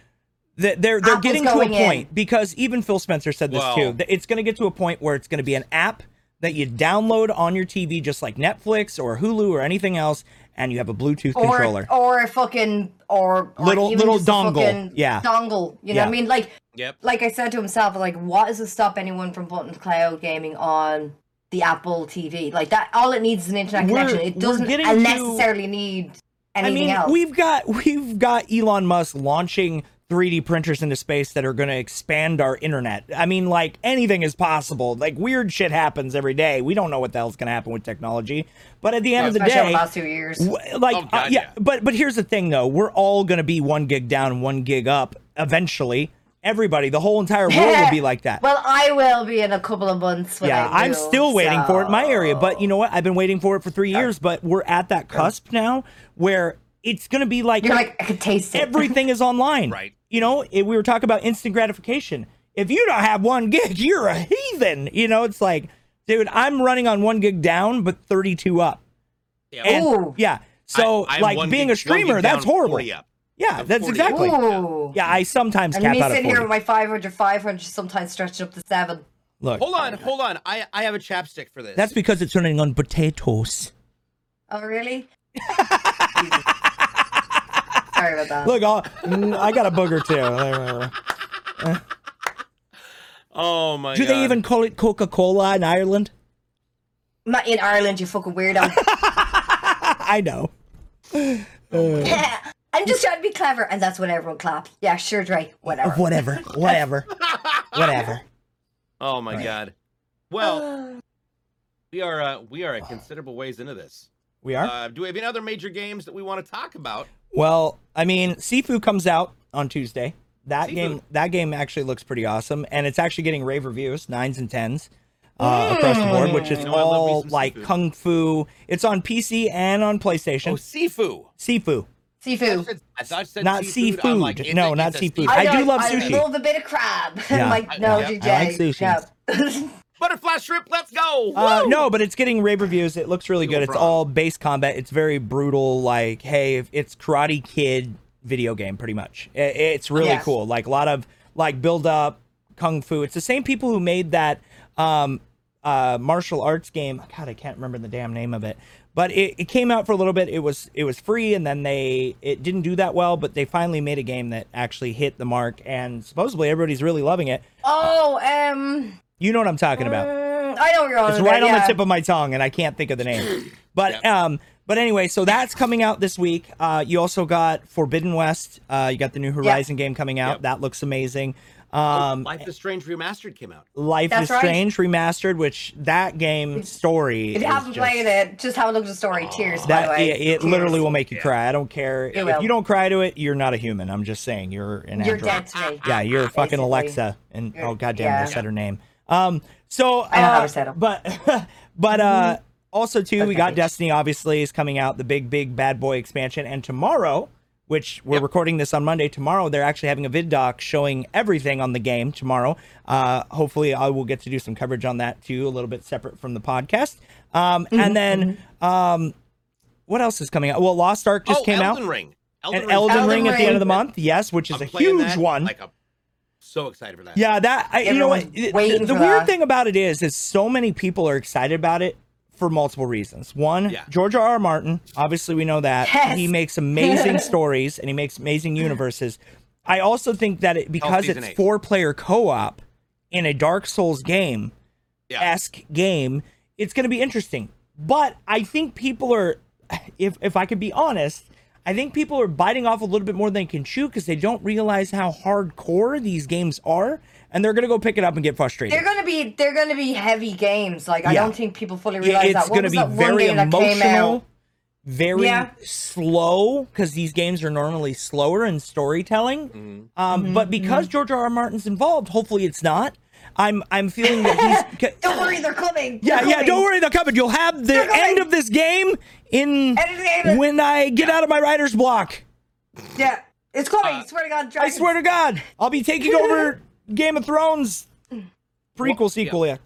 They're they're, they're Apple's getting to a going in. point because even Phil Spencer said this Well- too. that It's going to get to a point where it's going to be an app that you download on your TV, just like Netflix or Hulu or anything else, and you have a Bluetooth or controller. or a fucking or, or Little- even little dongle, yeah. dongle. You know Yeah. what I mean? Like Yep. like I said to himself, like what is to stop anyone from putting cloud gaming on the Apple TV? Like that, all it needs is an internet We're- connection. It doesn't getting to- necessarily need I anything mean, else. we've got we've got Elon Musk launching 3D printers into space that are going to expand our internet. I mean, like anything is possible. Like weird shit happens every day. We don't know what the hell's going to happen with technology. But at the end of the Especially over day, the last two years. W- like Oh, uh, yeah, yeah. but but here's the thing though we're all gonna be one gig down one gig up eventually everybody the whole entire world will be like that Well, I will be in a couple of months. When yeah I i'm move, still waiting for it in my area but you know what i've been waiting for it for three years but we're at that cusp now where it's gonna be like, You're like, I could taste it. everything is online Right. You know it, we were talking about instant gratification if you don't have one gig you're a heathen you know it's like dude i'm running on one gig down but 32 up Yeah. and yeah so I- like being gig- a streamer that's horrible 40 up. yeah I'm that's exactly Ooh. yeah i sometimes And cap me out at sitting here with my 500, 500, sometimes stretching up to seven. look Hold on, hold on. I I have a chapstick for this. that's because it's running on potatoes Oh, really? Sorry about that. look I'll, i got a booger too oh my do god. they even call it coca-cola in ireland Not in Ireland, you fucking weirdo. i know I'm just trying to be clever, and that's when everyone claps. Yeah, sure, Drake. Whatever. whatever whatever whatever Oh my god. Well, we are uh, we are a considerable ways into this. we are Uh, do we have any other major games that we want to talk about? Well, I mean, Sifu comes out on Tuesday. That Sifu. game, that game actually looks pretty awesome, and it's actually getting rave reviews, nines and tens, uh, across the board, which is You know, I love me all like Sifu. kung fu. It's on PC and on Oh, PlayStation. Sifu. Sifu, Seafood. I thought I said not seafood. seafood. Like, no, not it's seafood. steak. I, do don't- love I sushi. love a bit of crab. Yeah. like, I- no, yeah, I DJ. like sushi. Yeah. Butterfly shrimp. Let's go. Uh, no, but it's getting rave reviews. It looks really Single good. It's all base combat. It's very brutal. Like, hey, it's Karate Kid video game, pretty much. It's really Yes. cool. Like a lot of like build up kung fu. It's the same people who made that um uh martial arts game. God, I can't remember the damn name of it. But it, it came out for a little bit. It was it was free, and then they it didn't do that well. But they finally made a game that actually hit the mark, and supposedly everybody's really loving it. oh, um, You know what I'm talking about. mm, I know what you're on It's about, right on the tip of my tongue, and I can't think of the name. But Yep. um, but anyway, so that's coming out this week. Uh, you also got Forbidden West. Uh, you got the new Horizon game coming out. Yep. That looks amazing. Um, Life is Strange remastered came out. Life That's is right. Strange remastered, which that game story. If is you haven't just- played it, just have a look at the story. Cheers, by the way. it, it Cheers. literally will make you cry. I don't care if will. you don't cry to it. You're not a human. I'm just saying you're an You're android. dead to me. Yeah, you're fucking Alexa, and You're- oh goddamn, yeah. I said her name. Um, so I know how uh, to set 'em. but but uh, also too, we got Destiny. Obviously, is coming out the big big bad boy expansion, and tomorrow. Which we're Yep. recording this on Monday. Tomorrow, they're actually having a vid doc showing everything on the game tomorrow. Uh, hopefully, I will get to do some coverage on that too, a little bit separate from the podcast. Um, Mm-hmm, and then, um, what else is coming out? Well, Lost Ark just oh, came Elden out Ring. Elden and Ring. Elden, Elden Ring at the end of the month. Yes, which is I'm a huge that one. Like I'm so excited for that. yeah, that I, you know what? The, the weird that. thing about it is, is so many people are excited about it for multiple reasons. One, Yeah. George R. R. Martin. Obviously, we know that Yes. he makes amazing stories and he makes amazing universes. I also think that it because season it's eight. four player co op in a Dark Souls game Yeah. esque game, it's going to be interesting. But I think people are, if if I could be honest, I think people are biting off a little bit more than they can chew because they don't realize how hardcore these games are, and they're going to go pick it up and get frustrated. They're gonna be they're gonna be heavy games. Like I don't think people fully It- realize it's that. What going to be that one very game that emotional. very Yeah. slow because these games are normally slower in storytelling. Mm-hmm. Um, but because George R. R. Martin's involved, hopefully it's not. I'm I'm feeling that he's. Don't worry, they're coming. Yeah, They're yeah. coming. Don't worry, they're coming. You'll have the end of this game in End of the game. when I get out of my writer's block. Yeah, it's coming. Uh, swear to God, I swear to God, I'll be taking over Game of Thrones prequel sequel. Yeah.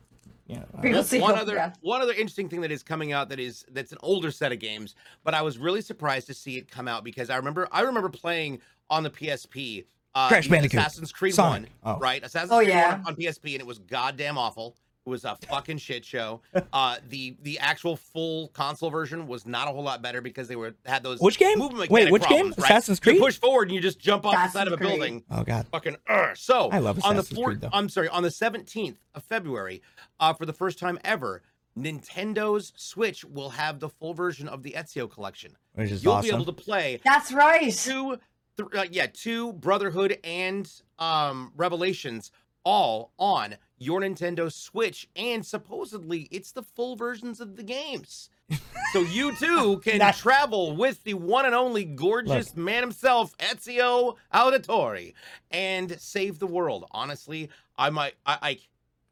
Yeah. People see one other yeah. one other interesting thing that is coming out that is that's an older set of games, but I was really surprised to see it come out because I remember I remember playing on the PSP. Uh, Crash the Bandicoot. Assassin's Creed Sonic. One, Oh. right? Assassin's Oh, Creed yeah. One on PSP, and it was goddamn awful. It was a fucking shit show. Uh, the the actual full console version was not a whole lot better because they were had those Which game? movement Wait, mechanic which game? problems, right? Assassin's You Creed? push forward and you just jump off the side of a Creed. building Oh God. fucking uh. so I love on the Assassin's fourth Creed, though. i'm sorry on the 17th of february uh for the first time ever nintendo's switch will have the full version of the ezio collection Which is you'll awesome. be able to play That's right. two th- uh, yeah two brotherhood and um revelations all on your nintendo switch and supposedly it's the full versions of the games so you too can travel with the one and only gorgeous man himself, Ezio Auditore, and save the world. Honestly, I might, I, I,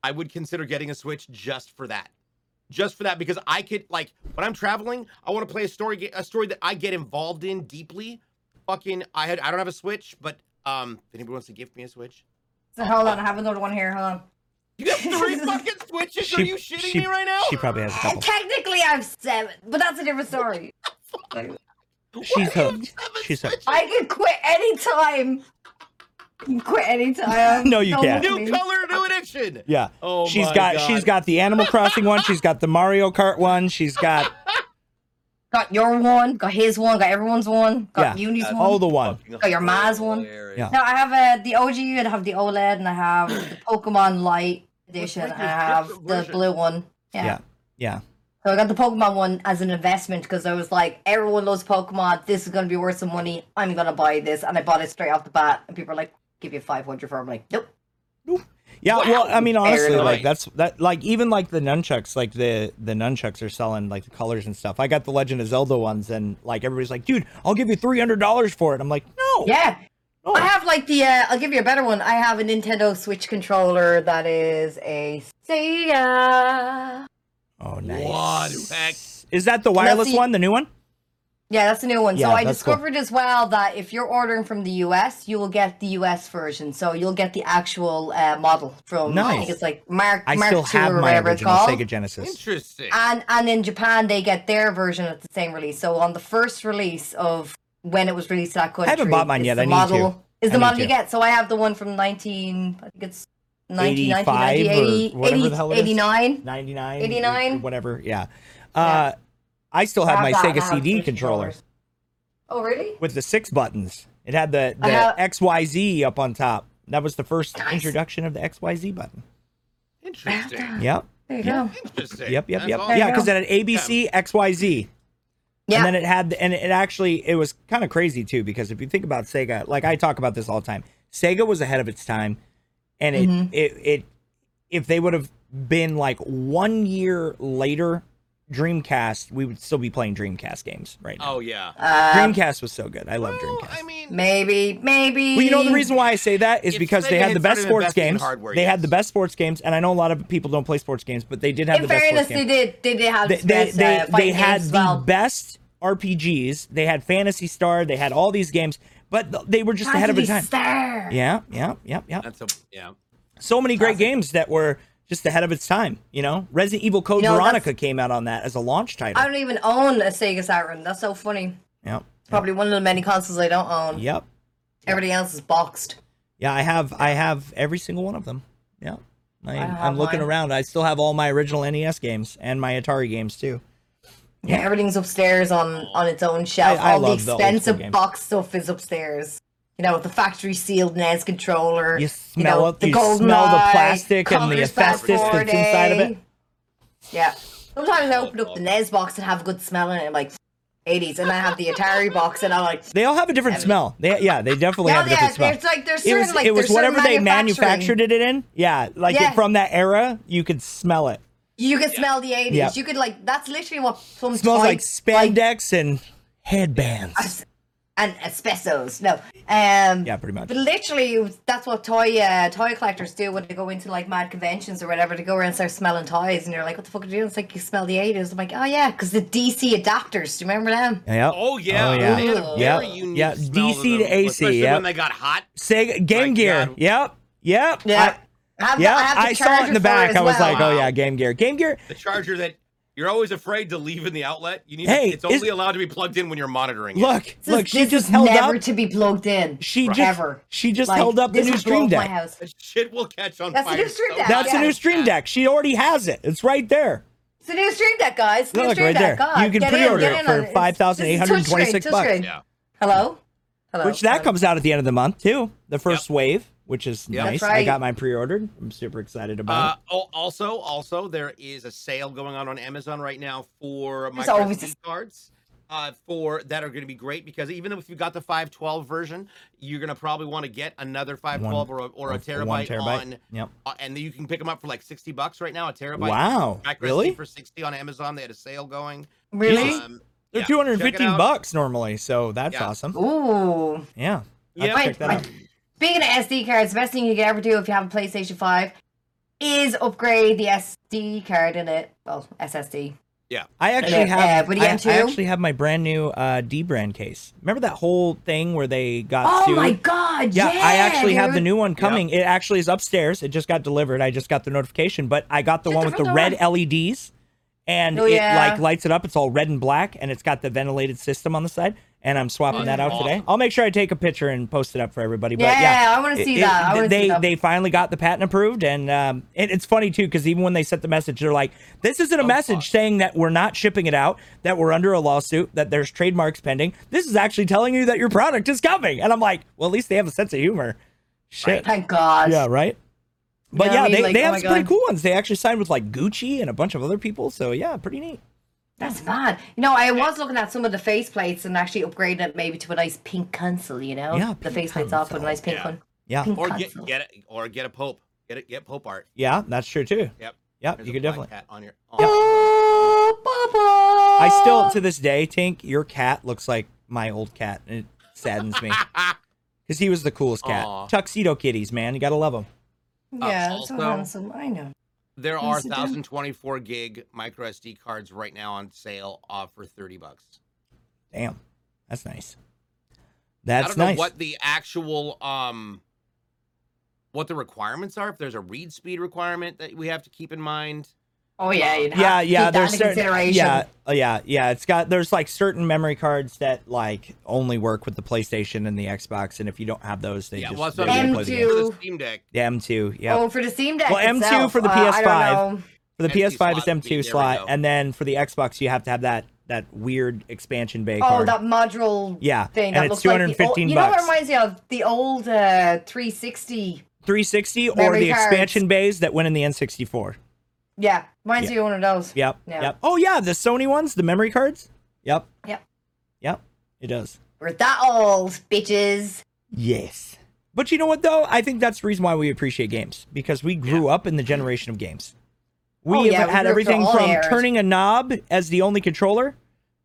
I would consider getting a Switch just for that, just for that because I could like when I'm traveling, I want to play a story, a story that I get involved in deeply. Fucking, I had, I don't have a Switch, but um, if anybody wants to gift me a Switch, So hold on, I have another one here. Hold on. you have three fucking Switches. Are you shitting she- me right now? She probably has a couple. Technically, I have seven, but that's a different story. She's hooked. She's hooked. I can quit anytime. I can quit anytime. No, you Don't can't. look at New me. color, new addiction. Yeah. Oh she's my got God. she's got the Animal Crossing one. She's got the Mario Kart one. She's got Got your one, got his one, got everyone's one, got Yeah. Uni's one. oh the one. Got your Ma's one. Yeah. No, I have uh, the OG, I have the OLED, and I have the Pokemon Light edition, like and I have the blue one. Yeah. Yeah. Yeah. So I got the Pokemon one as an investment because I was like, everyone loves Pokemon. This is going to be worth some money. I'm going to buy this. And I bought it straight off the bat. And people are like, give you 500 for it. I'm like, nope. nope. Yeah, well, I mean, honestly, Fair like enough. that's that. Like even like the nunchucks, like the the nunchucks are selling like the colors and stuff. I got the Legend of Zelda ones, and like everybody's like, dude, I'll give you three hundred dollars for it. I'm like, no, Yeah. no. I have like the, uh, I'll give you a better one. I have a Nintendo Switch controller that is a Sega. Oh, nice. What heck? Is that the wireless the- one, the new one? Yeah, that's a new one. Yeah, so I that's cool. discovered as well that if you're ordering from the US, you will get the US version. So you'll get the actual uh, model from, I think it's like Mark, I Mark still II have or my whatever it's original called. Sega Genesis. Interesting. And and in Japan they get their version at the same release. So on the first release of when it was released in that country, haven't bought mine yet. The I need model, to. Is the need model you to. get? So I have the one from nineteen. I think it's 19, 85 1990, or 80, whatever the hell it is. 89. 99, 89? whatever. Yeah. Uh, I still have I my Sega have CD controller controllers. Oh really? with the six buttons. It had the the have- XYZ up on top. That was the first Nice. introduction of the XYZ button. Interesting. Yep. There you Yeah. go. Interesting. Yep, yep, That's yep. awesome. Yeah, because go. it had ABC, XYZ. Yeah. And then it had, and it actually, it was kind of crazy too, because if you think about Sega, like I talk about this all the time, Sega was ahead of its time, and it, Mhm. it, it, if they would have been like one year later, Dreamcast, we would still be playing Dreamcast games right now. Oh yeah. uh, Dreamcast was so good. I love Well, Dreamcast. I mean, maybe, maybe. Well, you know the reason why I say that is If because they had had the best sports games. hardware, they had the best sports games, and I know a lot of people don't play sports games, but they did have In the best fairness, sports games. they did. They did have they the best, they, uh, they fighting had games the well. best RPGs. They had Phantasy Star. They had all these games, but th- they were just ahead of their time. Star. Yeah, yeah, yeah, yeah. that's a yeah. So many great Classic. games that were just ahead of its time. You know, Resident Evil Code You know, Veronica came out on that as a launch title. I don't even own a Sega Saturn. That's so funny. Yep. Probably one of the many consoles I don't own. Yep. Everything else is boxed. Yeah, I have I have every single one of them. Yeah. I, I'm looking mine. around. I still have all my original NES games and my Atari games too. Yeah, everything's upstairs on on its own shelf. I All the expensive box stuff is upstairs. You know, the factory sealed NES controller. You smell know, it. the you golden smell the plastic and the asbestos that's inside of it. Yeah. Sometimes I open up the NES box and have a good smell in it, like 80s, and I have the Atari box, and I'm like, They all have a different smell. They, yeah, they definitely yeah, have a yeah, different smell. there's like there's It was like it was certain whatever they manufactured it in. Yeah, like Yeah. It, from that era, you could smell it. You could smell the 80s. Yeah. You could like that's literally what some It smells toy- like spandex and headbands. And asbestos. No. Um Yeah, pretty much. But literally that's what toy uh, toy collectors do when they go into like mad conventions or whatever. They go around and start smelling toys and you're like, What the fuck are you doing? It's like you smell the 80s. I'm like, Oh yeah, because the DC adapters. Do you remember them? Yep. Oh yeah, Oh, yeah. they Yeah. very unique Yeah, smell DC to them, AC, especially yep. when they got hot. Sega Game My Gear. God. Yep. Yep. Yeah. I, I have, yeah, I, have the I saw it in the back. I was well. like, oh yeah, Game Gear. Game Gear. The charger that you're always afraid to leave in the outlet. You need. Hey, it's only allowed to be plugged in when you're monitoring. it. Look, This, look, she this just is held never up. to be plugged in. She just forever. she just Like, held up the new Steam Deck. My house. That shit will catch on That's the fire. new Steam Deck, That's the yeah. new Steam Deck. She already has it. It's right there. It's a new Steam Deck, guys. New Look, Stream right Deck. there. God, You can get pre-order get it for it. 5,826 bucks. Yeah. Hello? Hello? Which that comes out at the end of the month too. The first wave, which is Yep. nice. That's I got mine pre-ordered. I'm super excited Uh, about oh, also, also, there is a sale going on on Amazon right now for There's micro always cards. Uh, for that are going to be great because even if you got the 512 version, you're going to probably want to get another 512 or a, or a terabyte, One terabyte. on, Yep. uh, and you can pick them up for like 60 bucks right now. A terabyte. Wow. Really? For 60 on Amazon. They had a sale going. Really? Um, They're yeah, 215 check it out. bucks normally, so that's Yeah. awesome. Ooh. Yeah. I'll Yeah. check that wait. out. Speaking of SD cards, the best thing you can ever do if you have a PlayStation 5 is upgrade the SD card in it. Well, SSD. Yeah. I actually Uh, have. uh, with the I, I M2? actually have my brand new uh, dbrand case. Remember that whole thing where they got Oh sued? my god, Yeah, yeah. I actually have the new one coming. It actually is upstairs. It just got delivered. I just got the notification, but I got the Shut one the with the front red. LEDs, and Oh, it yeah. like lights it up. It's all red and black, and it's got the ventilated system on the side. And I'm swapping Oh, that out today. I'll make sure I take a picture and post it up for everybody. But Yeah, yeah, I wanna see it- that. It- wanna see they that. they finally got the patent approved, and um, it, it's funny too because even when they sent the message, they're like, "This isn't a Oh, message fuck. saying that we're not shipping it out, that we're under a lawsuit, that there's trademarks pending. This is actually telling you that your product is coming." And I'm like, "Well, at least they have a sense of humor." Shit. Thank God. Yeah, right. But know yeah, I mean? they, Like, they oh have my some pretty cool ones. They actually signed with like Gucci and a bunch of other people. So yeah, pretty neat. That's bad. You know, I was looking at some of the faceplates and actually upgrading it maybe to a nice pink console, you know? Yeah, The pink faceplates off with a nice pink Yeah. one. Yeah, Pink Or console. get get it or get a Pope. Get it. Get Pope art. yeah, that's true too. Yep. Yep, There's you a could definitely. cat on your. Oh, Papa! I still to this day, Tink, your cat looks like my old cat, and it saddens me because he was the coolest cat. Aw. Tuxedo kitties, man, you gotta love them. Yeah, Uh, so also- handsome. I know. There are Yes, it does. 1024 gig micro SD cards right now on sale uh, for 30 bucks. Damn, that's nice. That's I don't know nice. what the actual um what the requirements are if there's a read speed requirement that we have to keep in mind. Oh, yeah. You'd have yeah, to yeah, keep there's into certain, consideration. yeah, uh, yeah, yeah. It's got there's like certain memory cards that like only work with the PlayStation and the Xbox, and if you don't have those, they yeah, just well, that's they what I won't mean. play the M2. game. For the Steam Deck. The M2, yeah. Oh, for the Steam Deck Well, M2 itself, for the uh, I don't PS5. know. For the empty PS5, it's slot would M2 there we slot, and then for the Xbox, you have to have that that weird expansion bay Oh, card. that module Yeah, thing. and that it's looks like the old, You know what reminds me of? The old uh, 360. 360 or the cards. expansion bays that went in the N64. Yeah, mine's me of one of those. Yep. Yeah. Yep. Oh yeah, the Sony ones, the memory cards. Yep. Yep. Yep. It does. We're that old, bitches. Yes. But you know what though? I think that's the reason why we appreciate games because we grew up in the generation of games. Oh, we Oh, have yeah, had grew up everything from eras. turning a knob as the only controller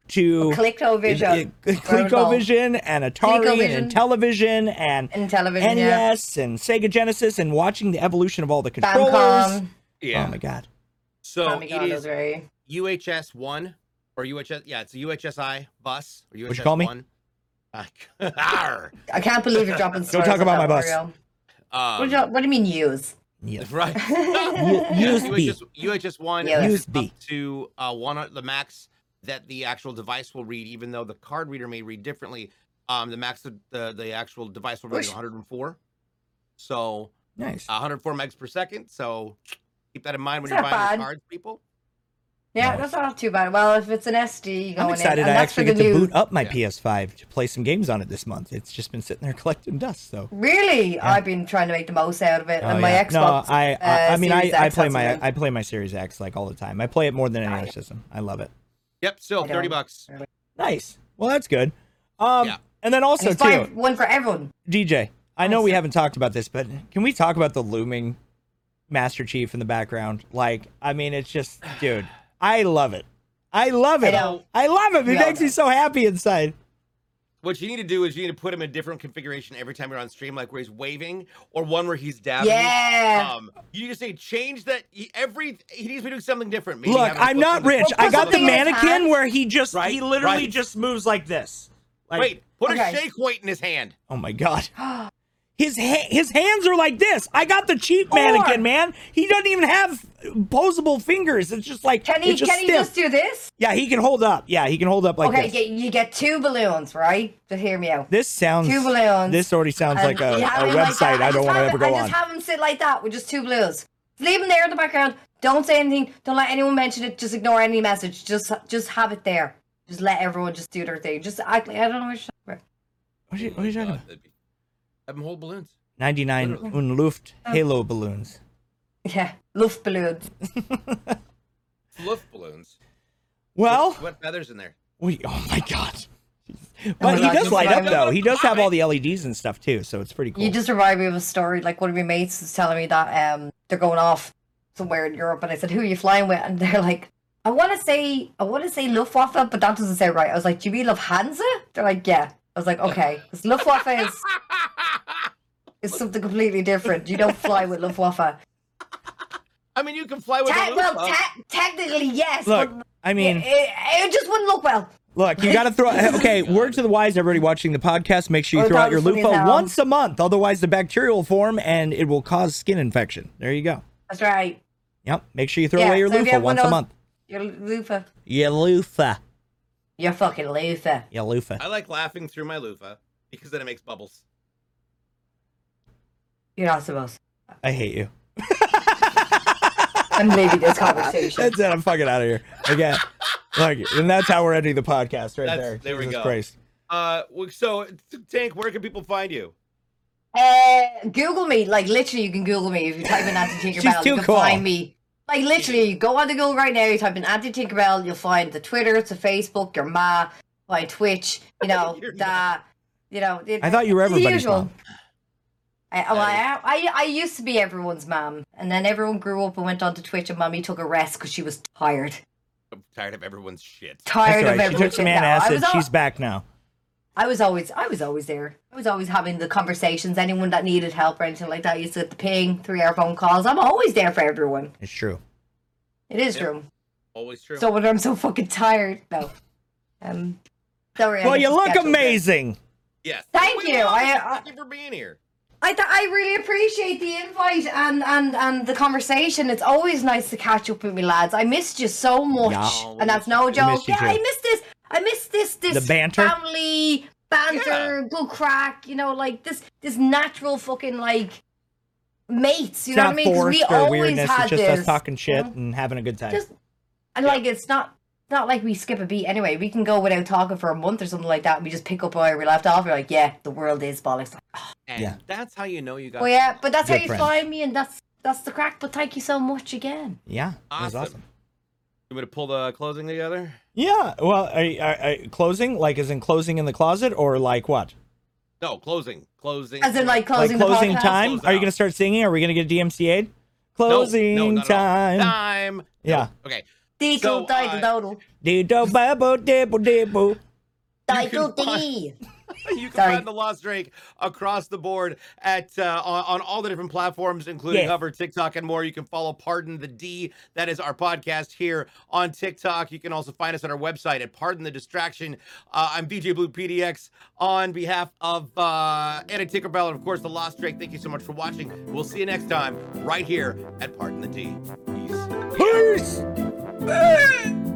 to ColecoVision. ColecoVision and Atari ColecoVision. and television and And television, yeah. NES and Sega Genesis and watching the evolution of all the controllers. Famicom. Yeah. Oh my god. So Famicom it was is very. UHS one or UHS. Yeah, it's a UHSI bus or UHS What'd you call me? one. Arr. I can't believe you're dropping. Don't talk about my bus. What um, do, you, what do you mean use? Yeah. right. USB. UHS, UHS one Yeah. is USB. to uh, one of the max that the actual device will read, even though the card reader may read differently. Um, the max the the, the actual device will read is Whoosh. 104. So Nice. 104 megs per second. So keep that in mind when It's you're buying bad. your cards, people. Yeah, Nice. that's not too bad. Well, if it's an SD going I'm excited. in, I actually get to new. boot up my Yeah. PS5 to play some games on it this month. It's just been sitting there collecting dust. So. Really, I've been trying to make the most out of it, Oh, and my yeah. Xbox. No, I, I, uh, I mean, I, Series I X play my, one. I play my Series X like all the time. I play it more than any other system. I love it. Yep, still 30 bucks. Nice. Well, that's good. Um, Yeah. and then also it's too, fine, one for everyone. DJ. I know we haven't talked about this, but can we talk about the looming Master Chief in the background. Like, I mean, it's just, dude, I love it. I love it. I. I love it. It We all makes me so happy inside. What you need to do is you need to put him in a different configuration every time you're on stream, like where he's waving or one where he's dabbing. Yeah. Um, you just say change that. He, every he needs to be doing something different. Maybe Look, I'm not rich. Well, I got the something in his mannequin where he just, Right, he literally right. just moves like this. Like, Wait, put Okay. a shake weight in his hand. Oh my god. His ha- his hands are like this. I got the cheap mannequin, man. He doesn't even have posable fingers. It's just like Can he? it's just Can he just do this? Yeah, he can hold up. Yeah, he can hold up like okay, this. get, you get two balloons, right? To hear me out. This sounds. Two balloons. This already sounds And like a, a him like website. I don't want to have ever him- go I on. just have him sit like that with just two balloons. Leave him there in the background. Don't say anything. Don't let anyone mention it. Just ignore any message. Just just have it there. Just let everyone just do their thing. Just act like I don't know what you're talking about. What are you, what are you talking about? That'd be- Have him hold balloons. 99 Unluft Oh. Halo balloons. Yeah, luft balloons. Luft balloons. Well, What, what feathers in there? we, oh my god. But he does light up though. He does have all the LEDs and stuff too, so it's pretty cool. You just remind me of a story. Like one of my mates was telling me that um they're going off somewhere in Europe, and I said, "Who are you flying with?" And they're like, "I want to say, I want to say Luftwaffe, but that doesn't sound right." I was like, "Do you mean Lufthansa?" They're like, "Yeah." I was like, "Okay," because Luftwaffe is is something completely different. You don't fly with Luftwaffe. I mean, you can fly with Te- a well, te- technically, yes. Look, but I mean, it, it, it just wouldn't look well. Look, you got to throw. Okay, word to the wise, everybody watching the podcast. Make sure you Oh, throw out your was loofah once a month. Otherwise, the bacteria will form and it will cause skin infection. There you go. That's right. Yep. Make sure you throw Yeah, away your so if you loofah once a month. Your loofah. Your loofah. Your fucking loofah. Your loofah. I like laughing through my loofah because then it makes bubbles. You're not supposed. I hate you. I'm leaving this conversation. That's it. I'm fucking out of here. Again. Like, and that's how we're ending the podcast right That's- there. there we Jesus go. Christ. Uh, so Tank, where can people find you? Uh, Google me. Like literally, you can Google me if you type in Anti She's Tinkerbell. too You can cool. find me. Like literally, go on the Google right now. You type in Anti Tinkerbell. You'll find the Twitter, the Facebook, your ma, my Twitch. You know Your the, you know. It, I thought you were the everybody's usual. mom. I, well, I, I, I used to be everyone's mom, and then everyone grew up and went on to Twitch, and mommy took a rest because she was tired. I'm tired of everyone's shit. Tired all of right. She everyone. took some No, I antacid. was al- She's back now. I was always I was always there. I was always having the conversations. Anyone that needed help or anything like that used to get the ping, three hour phone calls. I'm always there for everyone. It's true. It is Yep. true. Always true. So when I'm so fucking tired, no. Um sorry. I Well, you look sketch over there. amazing. yes. Thank you. I- I- Thank you for being here. I th- I really appreciate the invite and, and and the conversation. It's always nice to catch up with me lads. I missed you so much, Yeah. Oh, and that's no joke. missed you Yeah, I too. missed this. I missed this. This The banter? family banter, good crack. You know, like this this natural fucking like mates. You It's know not what I mean? 'Cause forced we or always weirdness. had It's just this. us talking shit you know? and having a good time. Just and like it's not not like we skip a beat anyway. We can go without talking for a month or something like that. And we just pick up where we left off. We're like, yeah, the world is bollocks. And Yeah. that's how you know you got. Well, yeah, but that's how you friends. find me, and that's that's the crack. But thank you so much again. yeah, it was Awesome. awesome. You want me to pull the closing together? Yeah. Well, are, are, are closing like as in closing in the closet or like what? No, closing. Closing. As in, like closing like closing the time? Close Are you gonna start singing? Are we gonna get DMCA'd? No, Closing no, not at all. time. Time. Yeah. Okay. Deagle, So, diddle, doddle, Dido babo dibble dibble. diddle, can find- dee. You can Sorry. find the Lost Drake across the board at uh, on, on all the different platforms, including Yes. Hover, TikTok, and more. You can follow Pardon the D. That is our podcast here on TikTok. You can also find us on our website at Pardon the Distraction. Uh, I'm DJ Blue PDX on behalf of uh, Anti Tinkerbell and of course the Lost Drake. Thank you so much for watching. We'll see you next time right here at Pardon the D. Peace. Peace. Bye.